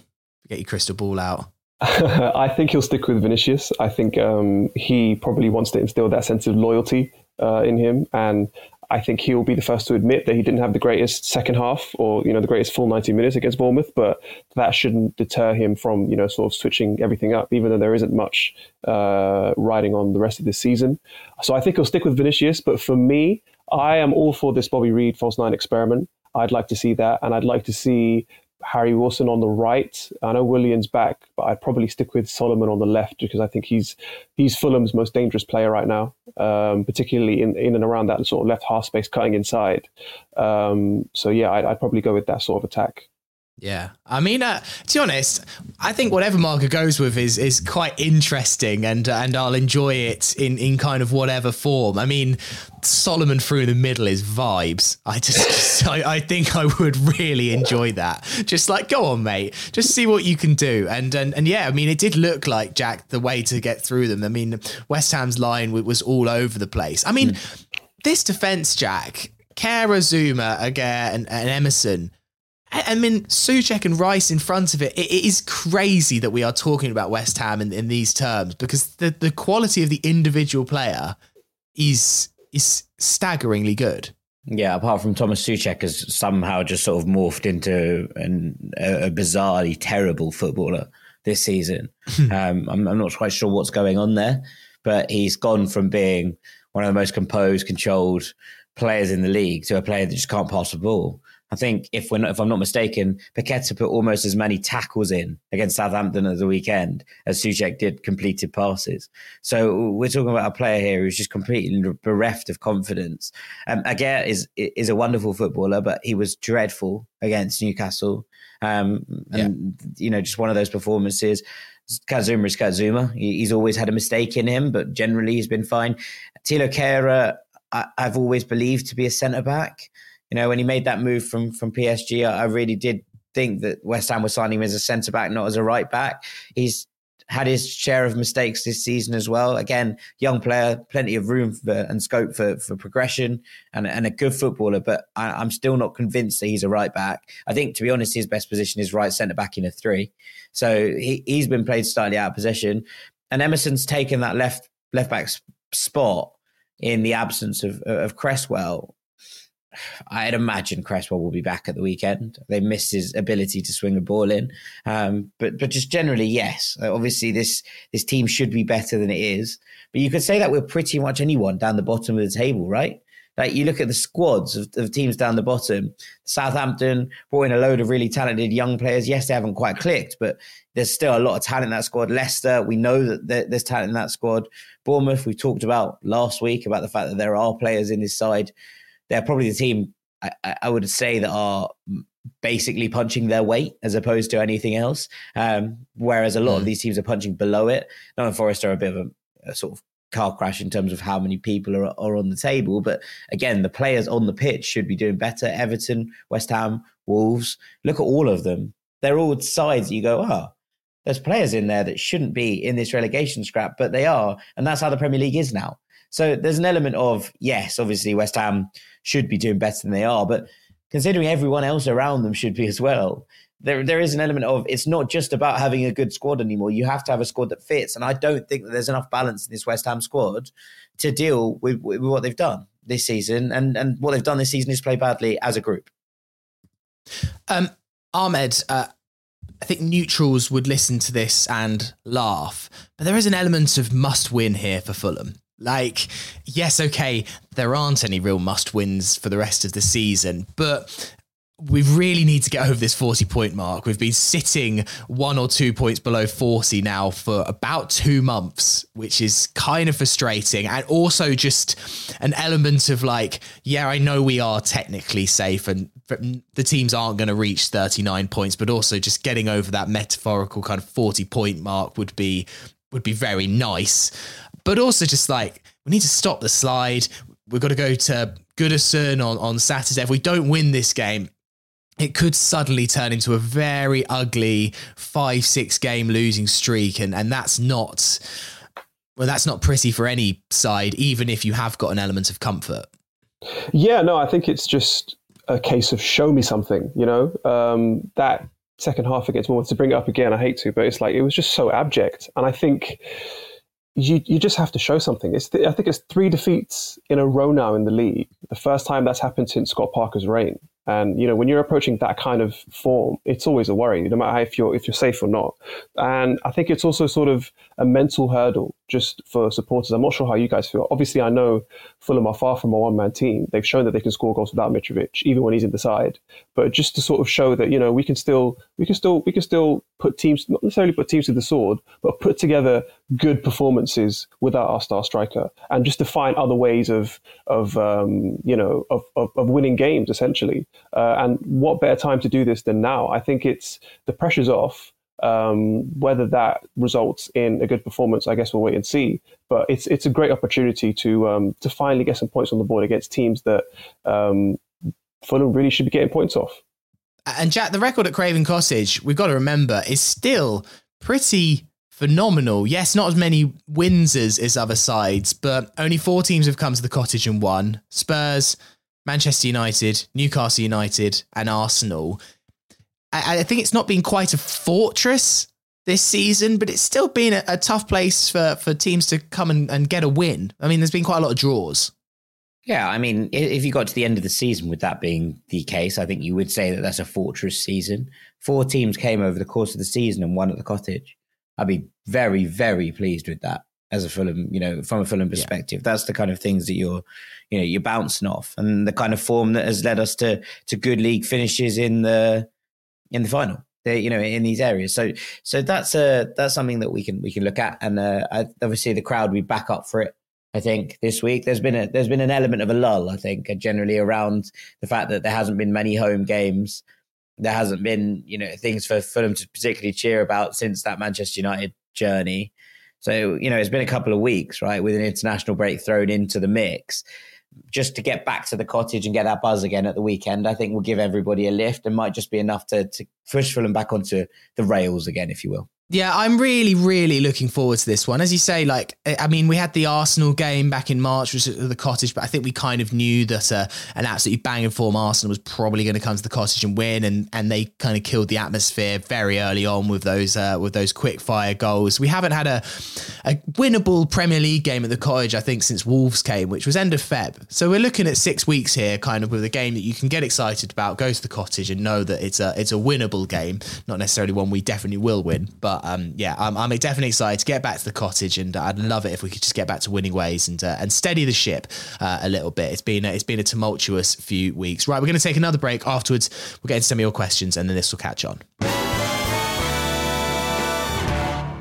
Get your crystal ball out. I think he'll stick with Vinicius. I think um, he probably wants to instill that sense of loyalty uh, in him, and I think he'll be the first to admit that he didn't have the greatest second half or, you know, the greatest full 90 minutes against Bournemouth, but that shouldn't deter him from, you know, sort of switching everything up, even though there isn't much uh, riding on the rest of this season. So I think he'll stick with Vinicius, but for me, I am all for this Bobby Reid false nine experiment. I'd like to see that, and I'd like to see Harry Wilson on the right. I know Willian's back, but I'd probably stick with Solomon on the left because I think he's he's Fulham's most dangerous player right now, um, particularly in, in and around that sort of left half space, cutting inside. Um, so yeah, I'd, I'd probably go with that sort of attack. Yeah, I mean, uh, to be honest, I think whatever Marco goes with is is quite interesting, and and I'll enjoy it in in kind of whatever form. I mean, Solomon through the middle is vibes. I just, just I, I, think I would really enjoy that. Just like, go on, mate, just see what you can do. And and and yeah, I mean, it did look like Jack the way to get through them. I mean, West Ham's line was all over the place. I mean, mm. this defense, Jack, Kehrer, Zouma, again, and, and Emerson I mean, Soucek and Rice in front of it, it is crazy that we are talking about West Ham in, in these terms because the, the quality of the individual player is is staggeringly good. Yeah, apart from Thomas Soucek has somehow just sort of morphed into an, a, a bizarrely terrible footballer this season. um, I'm, I'm not quite sure what's going on there, but he's gone from being one of the most composed, controlled players in the league to a player that just can't pass the ball. I think if we're not, if I'm not mistaken, Paqueta put almost as many tackles in against Southampton at the weekend as Soucek did completed passes. So we're talking about a player here who's just completely bereft of confidence. Um, Aguerd is is a wonderful footballer, but he was dreadful against Newcastle. Um, and yeah. you know, just one of those performances. Kazuma is Kazuma. He's always had a mistake in him, but generally he's been fine. Thilo Kehrer, I, I've always believed to be a centre back you know, when he made that move from from PSG, I, really did think that West Ham was signing him as a centre back, not as a right back. He's had his share of mistakes this season as well. Again, young player, plenty of room for, and scope for, for progression and, and a good footballer, but I, am still not convinced that he's a right back. I think, to be honest, his best position is right centre back in a three. So he, he's been played slightly out of possession. And Emerson's taken that left left back spot in the absence of, of Cresswell. I'd imagine Cresswell will be back at the weekend. They missed his ability to swing a ball in, um, but but just generally, yes. Uh, obviously, this this team should be better than it is. But you could say that with pretty much anyone down the bottom of the table, right? Like you look at the squads of, of teams down the bottom. Southampton brought in a load of really talented young players. Yes, they haven't quite clicked, but there's still a lot of talent in that squad. Leicester, we know that there's talent in that squad. Bournemouth, we talked about last week about the fact that there are players in this side they're probably the team I, I, would say that are basically punching their weight as opposed to anything else. Um, whereas a lot mm. of these teams are punching below it. Nottingham Forest are a bit of a, a, sort of car crash in terms of how many people are, are on the table. But again, the players on the pitch should be doing better. Everton, West Ham, Wolves. Look at all of them. They're all sides you go, oh, there's players in there that shouldn't be in this relegation scrap, but they are. And that's how the Premier League is now. So there's an element of, yes, obviously West Ham should be doing better than they are, but considering everyone else around them should be as well, there there is an element of it's not just about having a good squad anymore. You have to have a squad that fits, and I don't think that there's enough balance in this West Ham squad to deal with, with what they've done this season, and and what they've done this season is play badly as a group. Um, Ahmed, uh, I think neutrals would listen to this and laugh, but there is an element of must win here for Fulham. Like, yes, okay, there aren't any real must wins for the rest of the season, but we really need to get over this 40 point mark. We've been sitting one or two points below 40 now for about two months, which is kind of frustrating. And also just an element of like, yeah, I know we are technically safe and the teams aren't going to reach 39 points, but also just getting over that metaphorical kind of 40 point mark would be would be very nice. But also just like we need to stop the slide. We've got to go to Goodison on, on Saturday. If we don't win this game, it could suddenly turn into a very ugly five, six game losing streak. And, and that's not, well, that's not pretty for any side, even if you have got an element of comfort. Yeah, no, I think it's just a case of show me something, you know, um, that second half against more to bring it up again. I hate to, but it's like, it was just so abject. And I think, you you just have to show something. It's th- I think it's three defeats in a row now in the league. The first time that's happened since Scott Parker's reign. And you know, when you're approaching that kind of form, it's always a worry, no matter if you're if you're safe or not. And I think it's also sort of a mental hurdle just for supporters. I'm not sure how you guys feel. Obviously, I know Fulham are far from a one man team. They've shown that they can score goals without Mitrovic, even when he's in the side. But just to sort of show that you know we can still we can still we can still put teams not necessarily put teams to the sword, but put together good performances without our star striker, and just to find other ways of of um, you know of, of, of winning games essentially. Uh, and what better time to do this than now? I think it's the pressure's off. Um, whether that results in a good performance, I guess we'll wait and see. But it's it's a great opportunity to um, to finally get some points on the board against teams that um, Fulham really should be getting points off. And Jack, the record at Craven Cottage, we've got to remember, is still pretty phenomenal. Yes, not as many wins as, as other sides, but only four teams have come to the cottage and won. Spurs, Manchester United, Newcastle United, and Arsenal. I, I think it's not been quite a fortress this season, but it's still been a, a tough place for, for teams to come and, and get a win. I mean, there's been quite a lot of draws. Yeah, I mean, if you got to the end of the season with that being the case, I think you would say that that's a fortress season. Four teams came over the course of the season and won at the cottage. I'd be very, very pleased with that as a Fulham, you know, from a Fulham perspective. Yeah. That's the kind of things that you're, you know, you're bouncing off, and the kind of form that has led us to to good league finishes in the in the final. You know, in these areas. So, so that's a that's something that we can we can look at, and uh, obviously the crowd we back up for it. I think this week there's been a there's been an element of a lull. I think generally around the fact that there hasn't been many home games. There hasn't been you know things for Fulham to particularly cheer about since that Manchester United journey. So, you know, it's been a couple of weeks, right, with an international break thrown into the mix. Just to get back to the cottage and get that buzz again at the weekend, I think will give everybody a lift and might just be enough to, to push Fulham back onto the rails again, if you will. Yeah, I'm really, really looking forward to this one. As you say, like, I mean, we had the Arsenal game back in March, which was at the cottage, but I think we kind of knew that uh, an absolutely banging form Arsenal was probably going to come to the cottage and win, and and they kind of killed the atmosphere very early on with those uh, with those quick fire goals. We haven't had a a winnable Premier League game at the cottage, I think, since Wolves came, which was end of Feb. So we're looking at six weeks here, kind of with a game that you can get excited about, go to the cottage and know that it's a it's a winnable game, not necessarily one we definitely will win, but um, yeah, I'm, I'm definitely excited to get back to the cottage, and I'd love it if we could just get back to winning ways and uh, and steady the ship uh, a little bit. It's been a, it's been a tumultuous few weeks. Right, we're going to take another break. Afterwards, we'll get into some of your questions, and then this will catch on.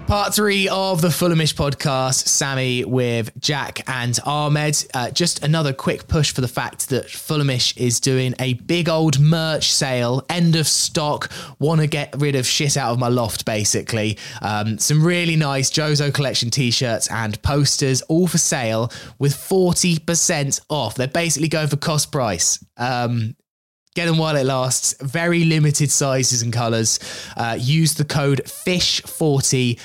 Part three of the Fulhamish podcast, Sammy with Jack and Ahmed. Uh, just another quick push for the fact that Fulhamish is doing a big old merch sale, end of stock. Want to get rid of shit out of my loft, basically. Um, some really nice Jozo collection t shirts and posters, all for sale with 40% off. They're basically going for cost price. Um, Get them while it lasts. Very limited sizes and colours. Uh, use the code FISH40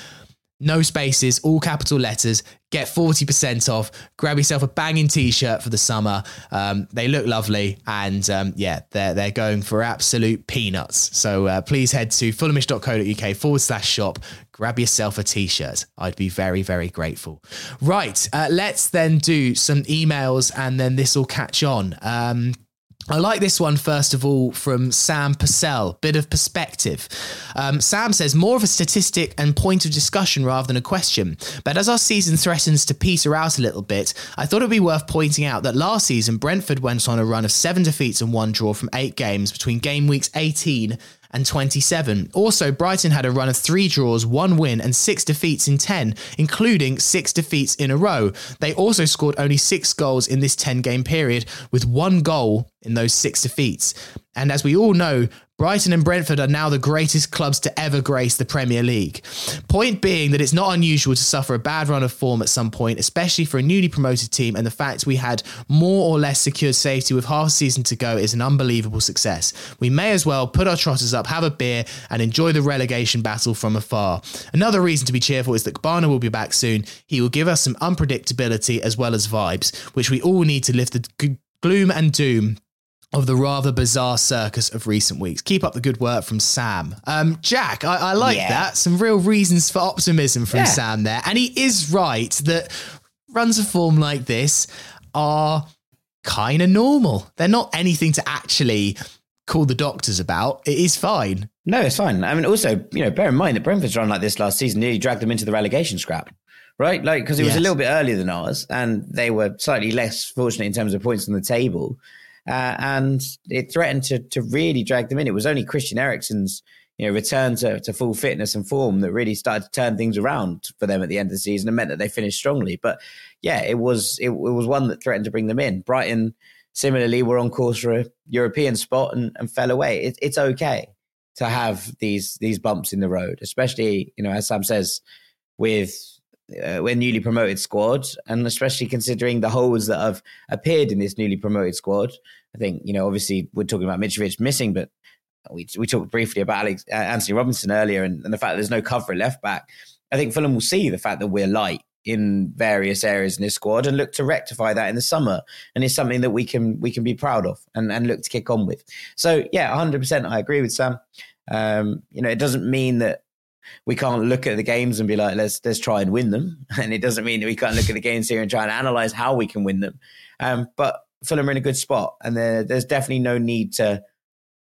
no spaces, all capital letters. Get 40% off. Grab yourself a banging t shirt for the summer. Um, they look lovely. And um, yeah, they're, they're going for absolute peanuts. So uh, please head to fulhamish.co.uk forward slash shop. Grab yourself a t shirt. I'd be very, very grateful. Right. Uh, let's then do some emails and then this will catch on. Um, I like this one, first of all, from Sam Purcell. Bit of perspective. Um, Sam says, more of a statistic and point of discussion rather than a question. But as our season threatens to peter out a little bit, I thought it would be worth pointing out that last season, Brentford went on a run of seven defeats and one draw from eight games between game weeks 18 and 27. Also, Brighton had a run of three draws, one win, and six defeats in 10, including six defeats in a row. They also scored only six goals in this 10 game period, with one goal in those six defeats. And as we all know, Brighton and Brentford are now the greatest clubs to ever grace the Premier League. Point being that it's not unusual to suffer a bad run of form at some point, especially for a newly promoted team, and the fact we had more or less secured safety with half a season to go is an unbelievable success. We may as well put our trotters up, have a beer, and enjoy the relegation battle from afar. Another reason to be cheerful is that Kebano will be back soon. He will give us some unpredictability as well as vibes, which we all need to lift the gloom and doom of the rather bizarre circus of recent weeks. Keep up the good work from Sam. Um, Jack, I, I like yeah. that. Some real reasons for optimism from yeah. Sam there. And he is right that runs of form like this are kind of normal. They're not anything to actually call the doctors about. It is fine. No, it's fine. I mean, also, you know, bear in mind that Brentford's run like this last season nearly dragged them into the relegation scrap right? Like because it was yes. a little bit earlier than ours, and they were slightly less fortunate in terms of points on the table uh, and it threatened to to really drag them in. It was only Christian Eriksen's you know return to, to full fitness and form that really started to turn things around for them at the end of the season and meant that they finished strongly. But yeah, it was it, it was one that threatened to bring them in. Brighton similarly were on course for a European spot and, and fell away. It, it's okay to have these these bumps in the road, especially you know as Sam says with uh, we're newly promoted squad, and especially considering the holes that have appeared in this newly promoted squad. I think you know, obviously, we're talking about Mitrovic missing, but we we talked briefly about Alex, uh, Antonee Robinson earlier, and, and the fact that there's no cover at left back. I think Fulham will see the fact that we're light in various areas in this squad and look to rectify that in the summer, and it's something that we can we can be proud of and, and look to kick on with. So yeah, 100, percent I agree with Sam. Um, you know, it doesn't mean that we can't look at the games and be like, let's let's try and win them. And it doesn't mean that we can't look at the games here and try and analyze how we can win them. Um, but Fulham are in a good spot, and there, there's definitely no need to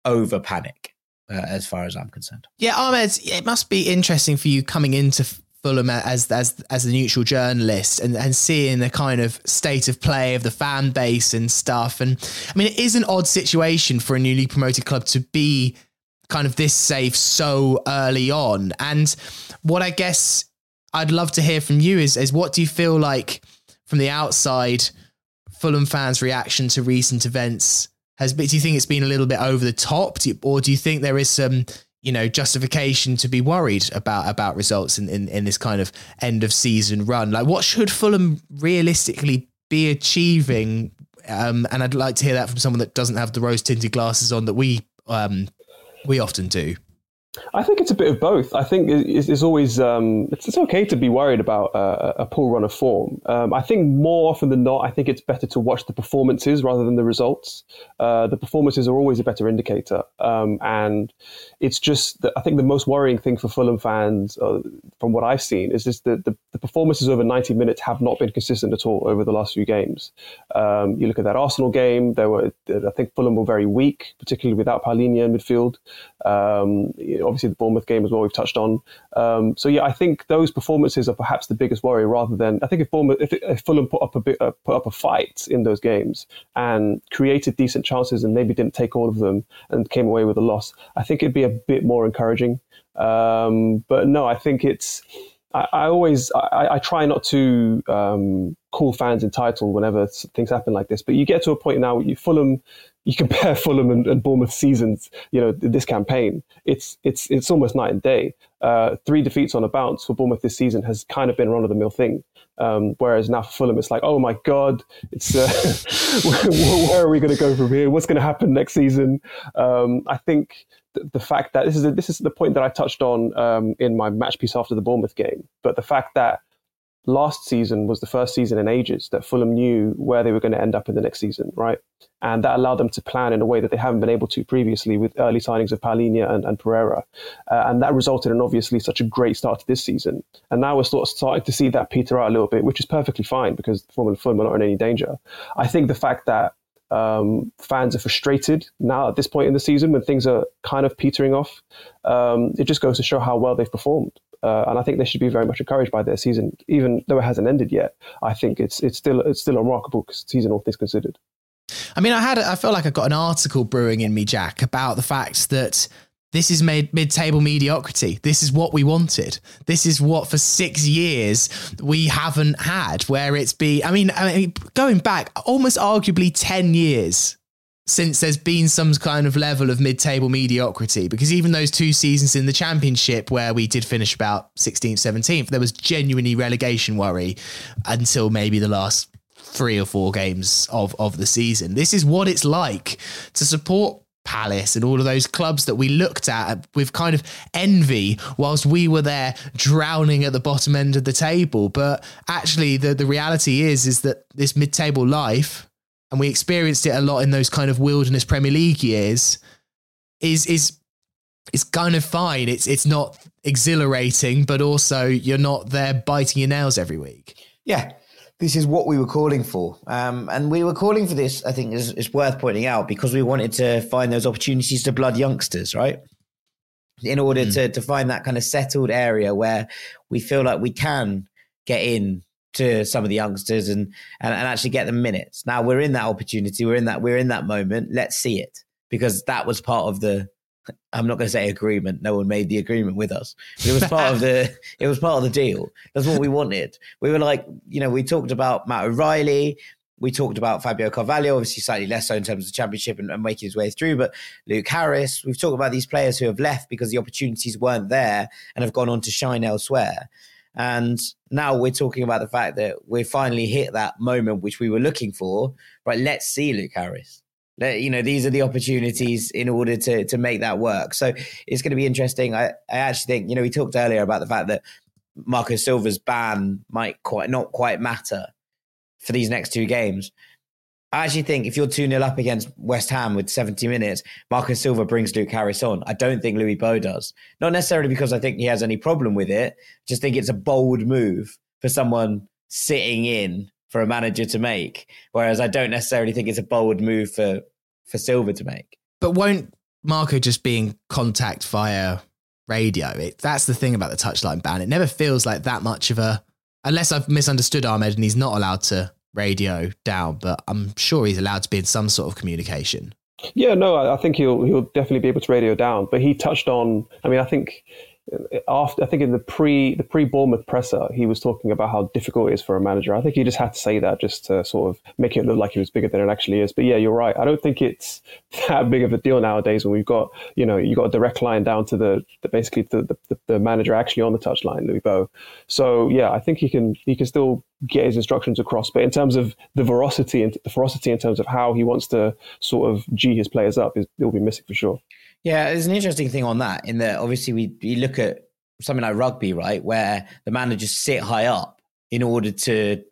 over panic. Uh, as far as I'm concerned, yeah, Ahmed, it must be interesting for you coming into Fulham as as as a neutral journalist and, and seeing the kind of state of play of the fan base and stuff. And I mean, it is an odd situation for a newly promoted club to be kind of this safe so early on. And what I guess I'd love to hear from you is, is what do you feel like from the outside Fulham fans' reaction to recent events has been? Do you think it's been a little bit over the top, do you, or do you think there is some you know justification to be worried about about results in, in in this kind of end of season run? Like, what should Fulham realistically be achieving? Um, and I'd like to hear that from someone that doesn't have the rose tinted glasses on that we um, we often do. I think it's a bit of both. I think it's, it's always um, it's, it's, okay to be worried about a poor run of form. Um, I think more often than not, I think it's better to watch the performances rather than the results. Uh, the performances are always a better indicator, um, and it's just that I think the most worrying thing for Fulham fans, uh, from what I've seen, is just that the, the, performances over 90 minutes have not been consistent at all over the last few games. Um, you look at that Arsenal game; there were I think Fulham were very weak, particularly without Palhinha in midfield. Um, obviously, the Bournemouth game as well we've touched on. Um, so yeah, I think those performances are perhaps the biggest worry. Rather than I think if Bournemouth, if, if Fulham put up a bit, uh, put up a fight in those games and created decent chances and maybe didn't take all of them and came away with a loss, I think it'd be a bit more encouraging. Um, but no, I think it's I, I always I, I, try not to um, call fans entitled whenever things happen like this, but you get to a point now where you Fulham you compare Fulham and, and Bournemouth seasons, you know, this campaign, it's it's it's almost night and day. Uh, three defeats on a bounce for Bournemouth this season has kind of been a run of the mill thing. Um, whereas now for Fulham, it's like, oh my god, it's uh, where are we going to go from here? What's going to happen next season? Um, I think the, fact that this is a, this is the point that I touched on um, in my match piece after the Bournemouth game, but the fact that last season was the first season in ages that Fulham knew where they were going to end up in the next season, right? And that allowed them to plan in a way that they haven't been able to previously with early signings of Palhinha and, and Pereira. Uh, and that resulted in obviously such a great start to this season. And now we're sort of starting to see that peter out a little bit, which is perfectly fine because Fulham and Fulham are not in any danger. I think the fact that um, fans are frustrated now at this point in the season when things are kind of petering off. Um, it just goes to show how well they've performed. Uh, and I think they should be very much encouraged by their season, even though it hasn't ended yet. I think it's it's still it's still remarkable season, all things considered. I mean, I had I feel like I've got an article brewing in me, Jack, about the fact that this is made mid-table mediocrity. This is what we wanted. This is what for six years we haven't had. Where it's be, I mean, I mean, going back almost arguably ten years since there's been some kind of level of mid-table mediocrity because even those two seasons in the championship where we did finish about 16th 17th there was genuinely relegation worry until maybe the last three or four games of of the season. This is what it's like to support Palace and all of those clubs that we looked at with kind of envy whilst we were there drowning at the bottom end of the table. But actually the the reality is is that this mid-table life and we experienced it a lot in those kind of wilderness Premier League years, is is it's kind of fine. It's it's not exhilarating, but also you're not there biting your nails every week. Yeah, this is what we were calling for, um, and we were calling for this. I think is, is worth pointing out because we wanted to find those opportunities to blood youngsters, right? In order mm. to to find that kind of settled area where we feel like we can get in to some of the youngsters and, and and actually get them minutes. Now we're in that opportunity. We're in that we're in that moment. Let's see it because that was part of the. I'm not going to say agreement. No one made the agreement with us. But it was part of the. It was part of the deal. That's what we wanted. We were like, you know, we talked about Matt O'Riley. We talked about Fabio Carvalho, obviously slightly less so in terms of the championship and, and making his way through. But Luke Harris, we've talked about these players who have left because the opportunities weren't there and have gone on to shine elsewhere. And now we're talking about the fact that we finally hit that moment which we were looking for. Right, let's see Luke Harris. Let, you know, these are the opportunities in order to to make that work. So it's going to be interesting. I, I actually think, you know, we talked earlier about the fact that Marco Silva's ban might quite not quite matter for these next two games. I actually think if you're 2 0 up against West Ham with 70 minutes, Marco Silva brings Luke Harris on. I don't think Louis Bow does. Not necessarily because I think he has any problem with it, just think it's a bold move for someone sitting in for a manager to make. Whereas I don't necessarily think it's a bold move for, for Silva to make. But won't Marco just being contact via radio? It, that's the thing about the touchline ban. It never feels like that much of a. Unless I've misunderstood Ahmed and he's not allowed to radio down, but I'm sure he's allowed to be in some sort of communication. Yeah, no, I think he'll he'll definitely be able to radio down. But he touched on. I mean, I think after I think in the pre the pre Bournemouth presser, he was talking about how difficult it is for a manager. I think he just had to say that just to sort of make it look like he was bigger than it actually is. But yeah, you're right. I don't think it's that big of a deal nowadays when we've got you know you got a direct line down to the, the basically the, the, the manager actually on the touchline, Louis Bow. So yeah, I think he can he can still get his instructions across. But in terms of the veracity and the ferocity in terms of how he wants to sort of g his players up, is will be missing for sure. Yeah, there's an interesting thing on that in that obviously we, we look at something like rugby, right, where the managers sit high up in order to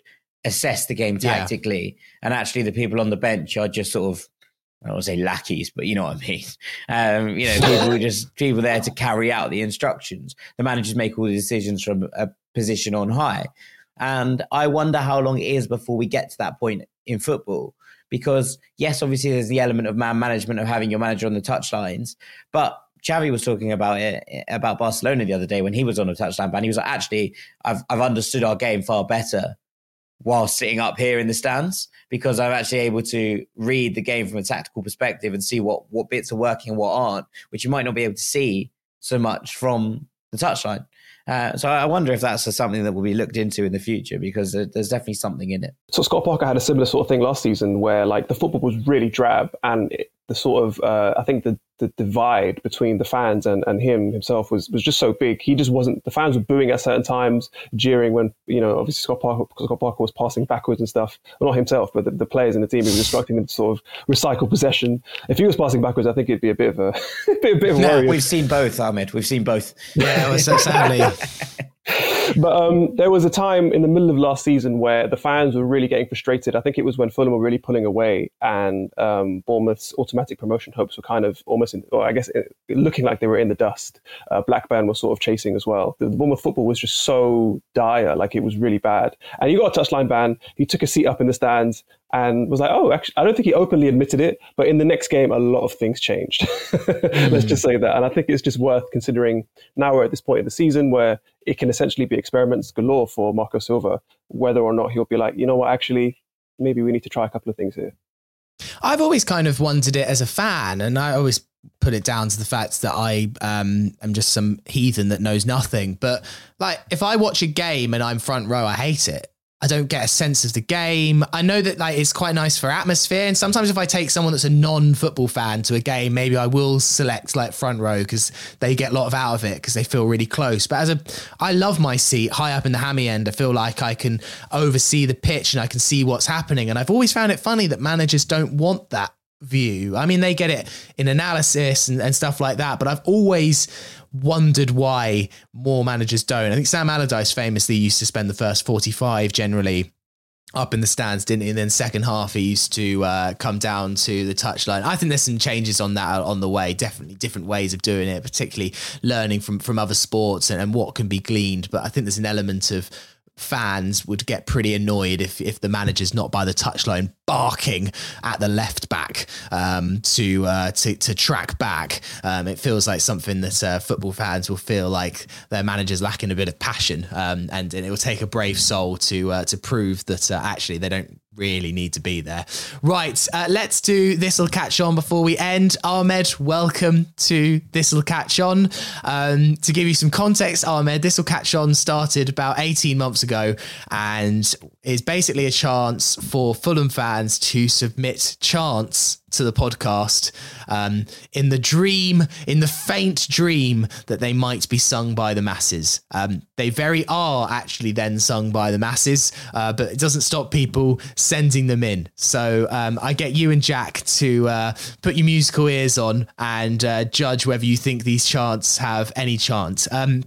assess the game tactically, yeah. and actually the people on the bench are just sort of I don't want to say lackeys, but you know what I mean. Um, you know, people who just people there to carry out the instructions. The managers make all the decisions from a position on high, and I wonder how long it is before we get to that point in football because yes, obviously there's the element of man management of having your manager on the touchlines, but Xavi was talking about it about Barcelona the other day when he was on a touchline ban. He was like, actually, I've I've understood our game far better while sitting up here in the stands because I'm actually able to read the game from a tactical perspective and see what what bits are working and what aren't, which you might not be able to see so much from the touchline. Uh, so I wonder if that's something that will be looked into in the future because there's definitely something in it. So Scott Parker had a similar sort of thing last season where like the football was really drab and it, the sort of uh, I think the the divide between the fans and, and him himself was, was just so big. He just wasn't. The fans were booing at certain times, jeering when you know obviously Scott Parker, Scott Parker was passing backwards and stuff. Well, not himself, but the, the players in the team. He was instructing them to sort of recycle possession. If he was passing backwards, I think it'd be a bit of a, a bit, a bit of worry. we've seen both, Ahmed. We've seen both. Yeah, well, so sadly. but um, there was a time in the middle of last season where the fans were really getting frustrated. I think it was when Fulham were really pulling away, and um, Bournemouth's automatic promotion hopes were kind of almost, in, or I guess, looking like they were in the dust. Uh, Blackburn was sort of chasing as well. The, the Bournemouth football was just so dire, like it was really bad. And he got a touchline ban. He took a seat up in the stands and was like, "Oh, actually, I don't think he openly admitted it, but in the next game, a lot of things changed." mm. Let's just say that, and I think it's just worth considering. Now we're at this point of the season where it can essentially be experiments galore for Marco Silva, whether or not he'll be like, you know what, actually, maybe we need to try a couple of things here. I've always kind of wondered it as a fan, and I always put it down to the fact that I um, am just some heathen that knows nothing. But like, if I watch a game and I'm front row, I hate it. I don't get a sense of the game. I know that like it's quite nice for atmosphere, and sometimes if I take someone that's a non-football fan to a game, maybe I will select like front row because they get a lot of out of it because they feel really close. But as a, I love my seat high up in the hammy end. I feel like I can oversee the pitch and I can see what's happening. And I've always found it funny that managers don't want that view. I mean, they get it in analysis and, and stuff like that, but I've always wondered why more managers don't. I think Sam Allardyce famously used to spend the first 45 generally up in the stands, didn't he? And then second half, he used to uh, come down to the touchline. I think there's some changes on that on the way. Definitely different ways of doing it, particularly learning from from other sports and, and what can be gleaned. But I think there's an element of fans would get pretty annoyed if if the manager's not by the touchline barking at the left back um, to, uh, to to track back. Um, it feels like something that uh, football fans will feel like their manager's lacking a bit of passion, um, and, and, it will take a brave soul to uh, to prove that uh, actually they don't really need to be there. Right, uh, let's do This'll Catch On before we end. Ahmed, welcome to This'll Catch On. Um, to give you some context, Ahmed, This'll Catch On started about 18 months ago and is basically a chance for Fulham fans to submit chants to the podcast um, in the dream, in the faint dream that they might be sung by the masses. Um, they very are actually then sung by the masses, uh, but it doesn't stop people sending them in. So um, I get you and Jack to uh, put your musical ears on and uh, judge whether you think these chants have any chance. Um,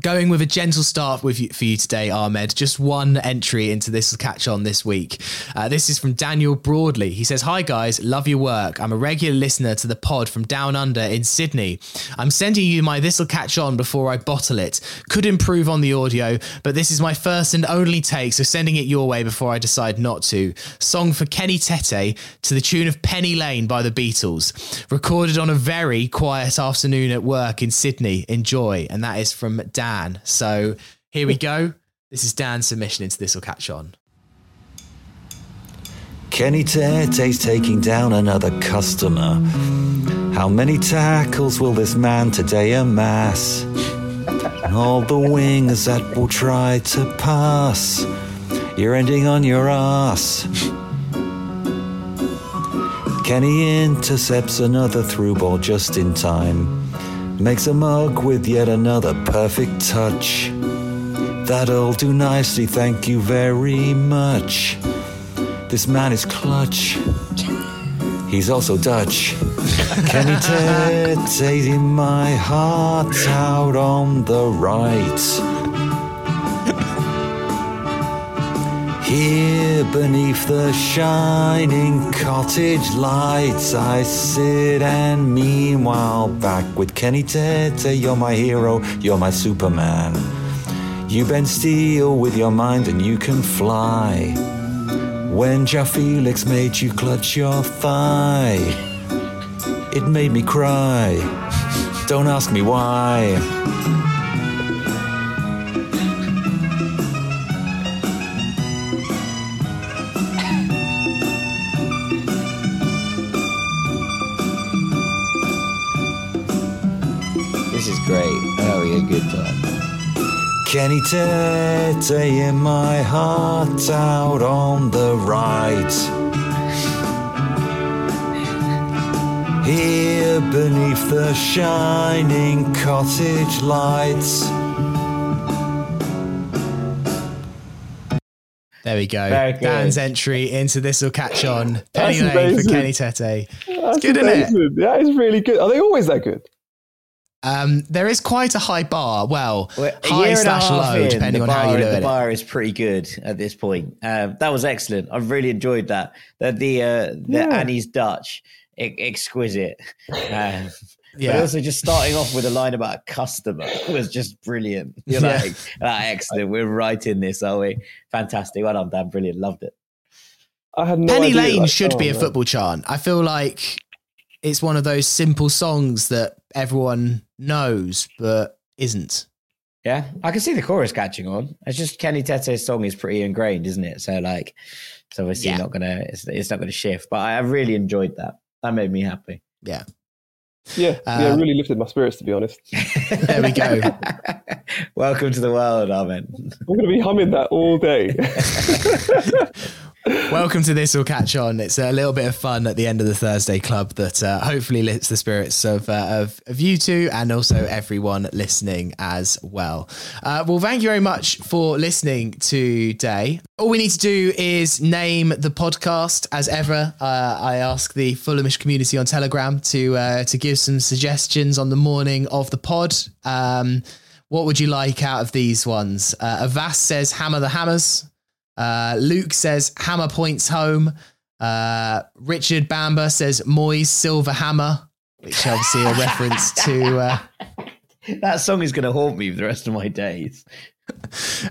Going with a gentle start with you, for you today, Ahmed. Just one entry into this catch on this week. Uh, this is from Daniel Broadley. He says, Hi guys, love your work. I'm a regular listener to the pod from down under in Sydney. I'm sending you my This'll Catch On before I bottle it. Could improve on the audio, but this is my first and only take, so sending it your way before I decide not to. Song for Kenny Tete to the tune of Penny Lane by the Beatles. Recorded on a very quiet afternoon at work in Sydney. Enjoy. And that is from Dan. Dan. So here we go. This is Dan's submission into This'll Catch On. Kenny Tete's taking down another customer. How many tackles will this man today amass? All the wingers that will try to pass, you're ending on your ass. Kenny intercepts another through ball just in time makes a mug with yet another perfect touch. That'll do nicely, thank you very much. This man is clutch. He's also Dutch. Can Kenny Tete, my heart out on the right. Here beneath the shining cottage lights, I sit and meanwhile back with Kenny Tete. You're my hero, you're my Superman. You bend steel with your mind and you can fly. When João Felix made you clutch your thigh, it made me cry. Don't ask me why. Great. having a good time. Kenny Tete in my heart out on the right. Here beneath the shining cottage lights. There we go. Very. Dan's entry into this will catch on. Penny That's Lane for. Kenny Tete. That's good, isn't it? amazing. That is really good. Are they always that good? Um, there is quite a high bar. Well, Well, a high year and a slash half low, in, depending the on how bar- you look The at it. bar is pretty good at this point. Um, that was excellent. I've really enjoyed that. The the, uh, the Yeah. Annie's Dutch, e- exquisite. Um, But Yeah. also just starting off with a line about a customer was just brilliant. You're Yeah. like, ah, excellent. We're right in this, are we? Fantastic. Well done, Dan. Brilliant. Loved it. I had no Penny idea, Lane like, should oh, be a man. football chant. I feel like it's one of those simple songs that everyone knows but isn't. Yeah, I can see the chorus catching on. It's just Kenny Tete's song is pretty ingrained, isn't it? So like, it's obviously Yeah. not gonna, it's, it's not gonna shift. But I, I really enjoyed that. That made me happy. Yeah. Yeah, yeah, Uh, it really lifted my spirits to be honest. There we go. Welcome to the world, Ahmed. I'm going to be humming that all day. Welcome to This Will Catch On. It's a little bit of fun at the end of the Thursday club that uh, hopefully lifts the spirits of, uh, of, of you two and also everyone listening as well. Uh, well, thank you very much for listening today. All we need to do is name the podcast as ever. Uh, I ask the Fulhamish community on Telegram to uh, to give some suggestions on the morning of the pod. Um, what would you like out of these ones? Uh, Avas says Hammer the Hammers. Uh, Luke says hammer points home. Uh, Richard Bamber says Moyes Silver Hammer, which obviously a reference to uh, That song is gonna haunt me for the rest of my days.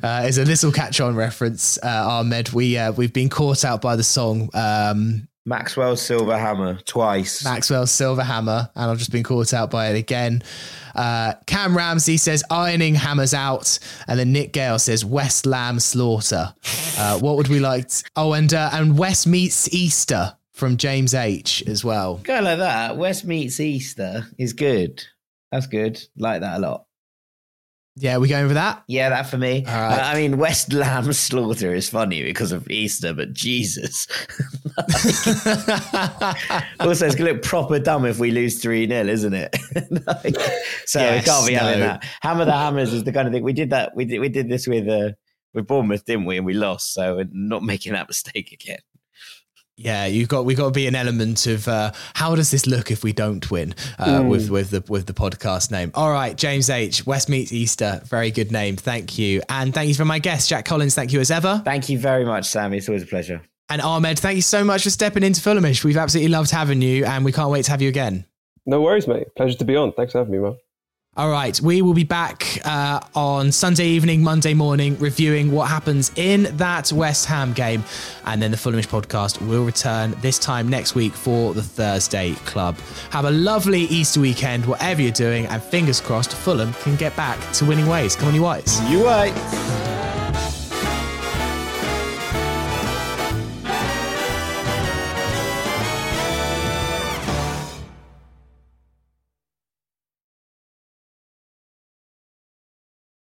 uh, is a little catch on reference. Uh, Ahmed, we uh, we've been caught out by the song um, Maxwell's Silver Hammer twice. Maxwell's Silver Hammer, and I've just been caught out by it again. Uh, Cam Ramsey says ironing hammers out, and then Nick Gale says West Lamb slaughter. Uh, what would we like? t- oh, and uh, and West meets Easter from James H as well. Go like that. West meets Easter is good. That's good. Like that a lot. Yeah, we going for that? Yeah, that for me. Right. I mean, West Lamb Slaughter is funny because of Easter, but Jesus. also, it's going to look proper dumb if we lose 3 0, isn't it? Like, so Yes, we can't be having that. Hammer the Hammers is the kind of thing. We did that. We did, we did this with, uh, with Bournemouth, didn't we? And we lost. So we're not making that mistake again. Yeah, you've got we got to be an element of uh, how does this look if we don't win uh, with with the with the podcast name. All right, James H. West meets Easter, very good name. Thank you, and thank you for my guest, Jack Collins. Thank you as ever, Thank you very much, Sammy. It's always a pleasure. and Ahmed. Thank you so much for stepping into Fulhamish. We've absolutely loved having you, and we can't wait to have you again. no worries, mate. Pleasure to be on. Thanks for having me, man. All right, we will be back uh, on Sunday evening, Monday morning, reviewing what happens in that West Ham game. And then the Fulhamish podcast will return this time next week for the Thursday Club. Have a lovely Easter weekend, whatever you're doing, and fingers crossed Fulham can get back to winning ways. Come on, you whites. You right.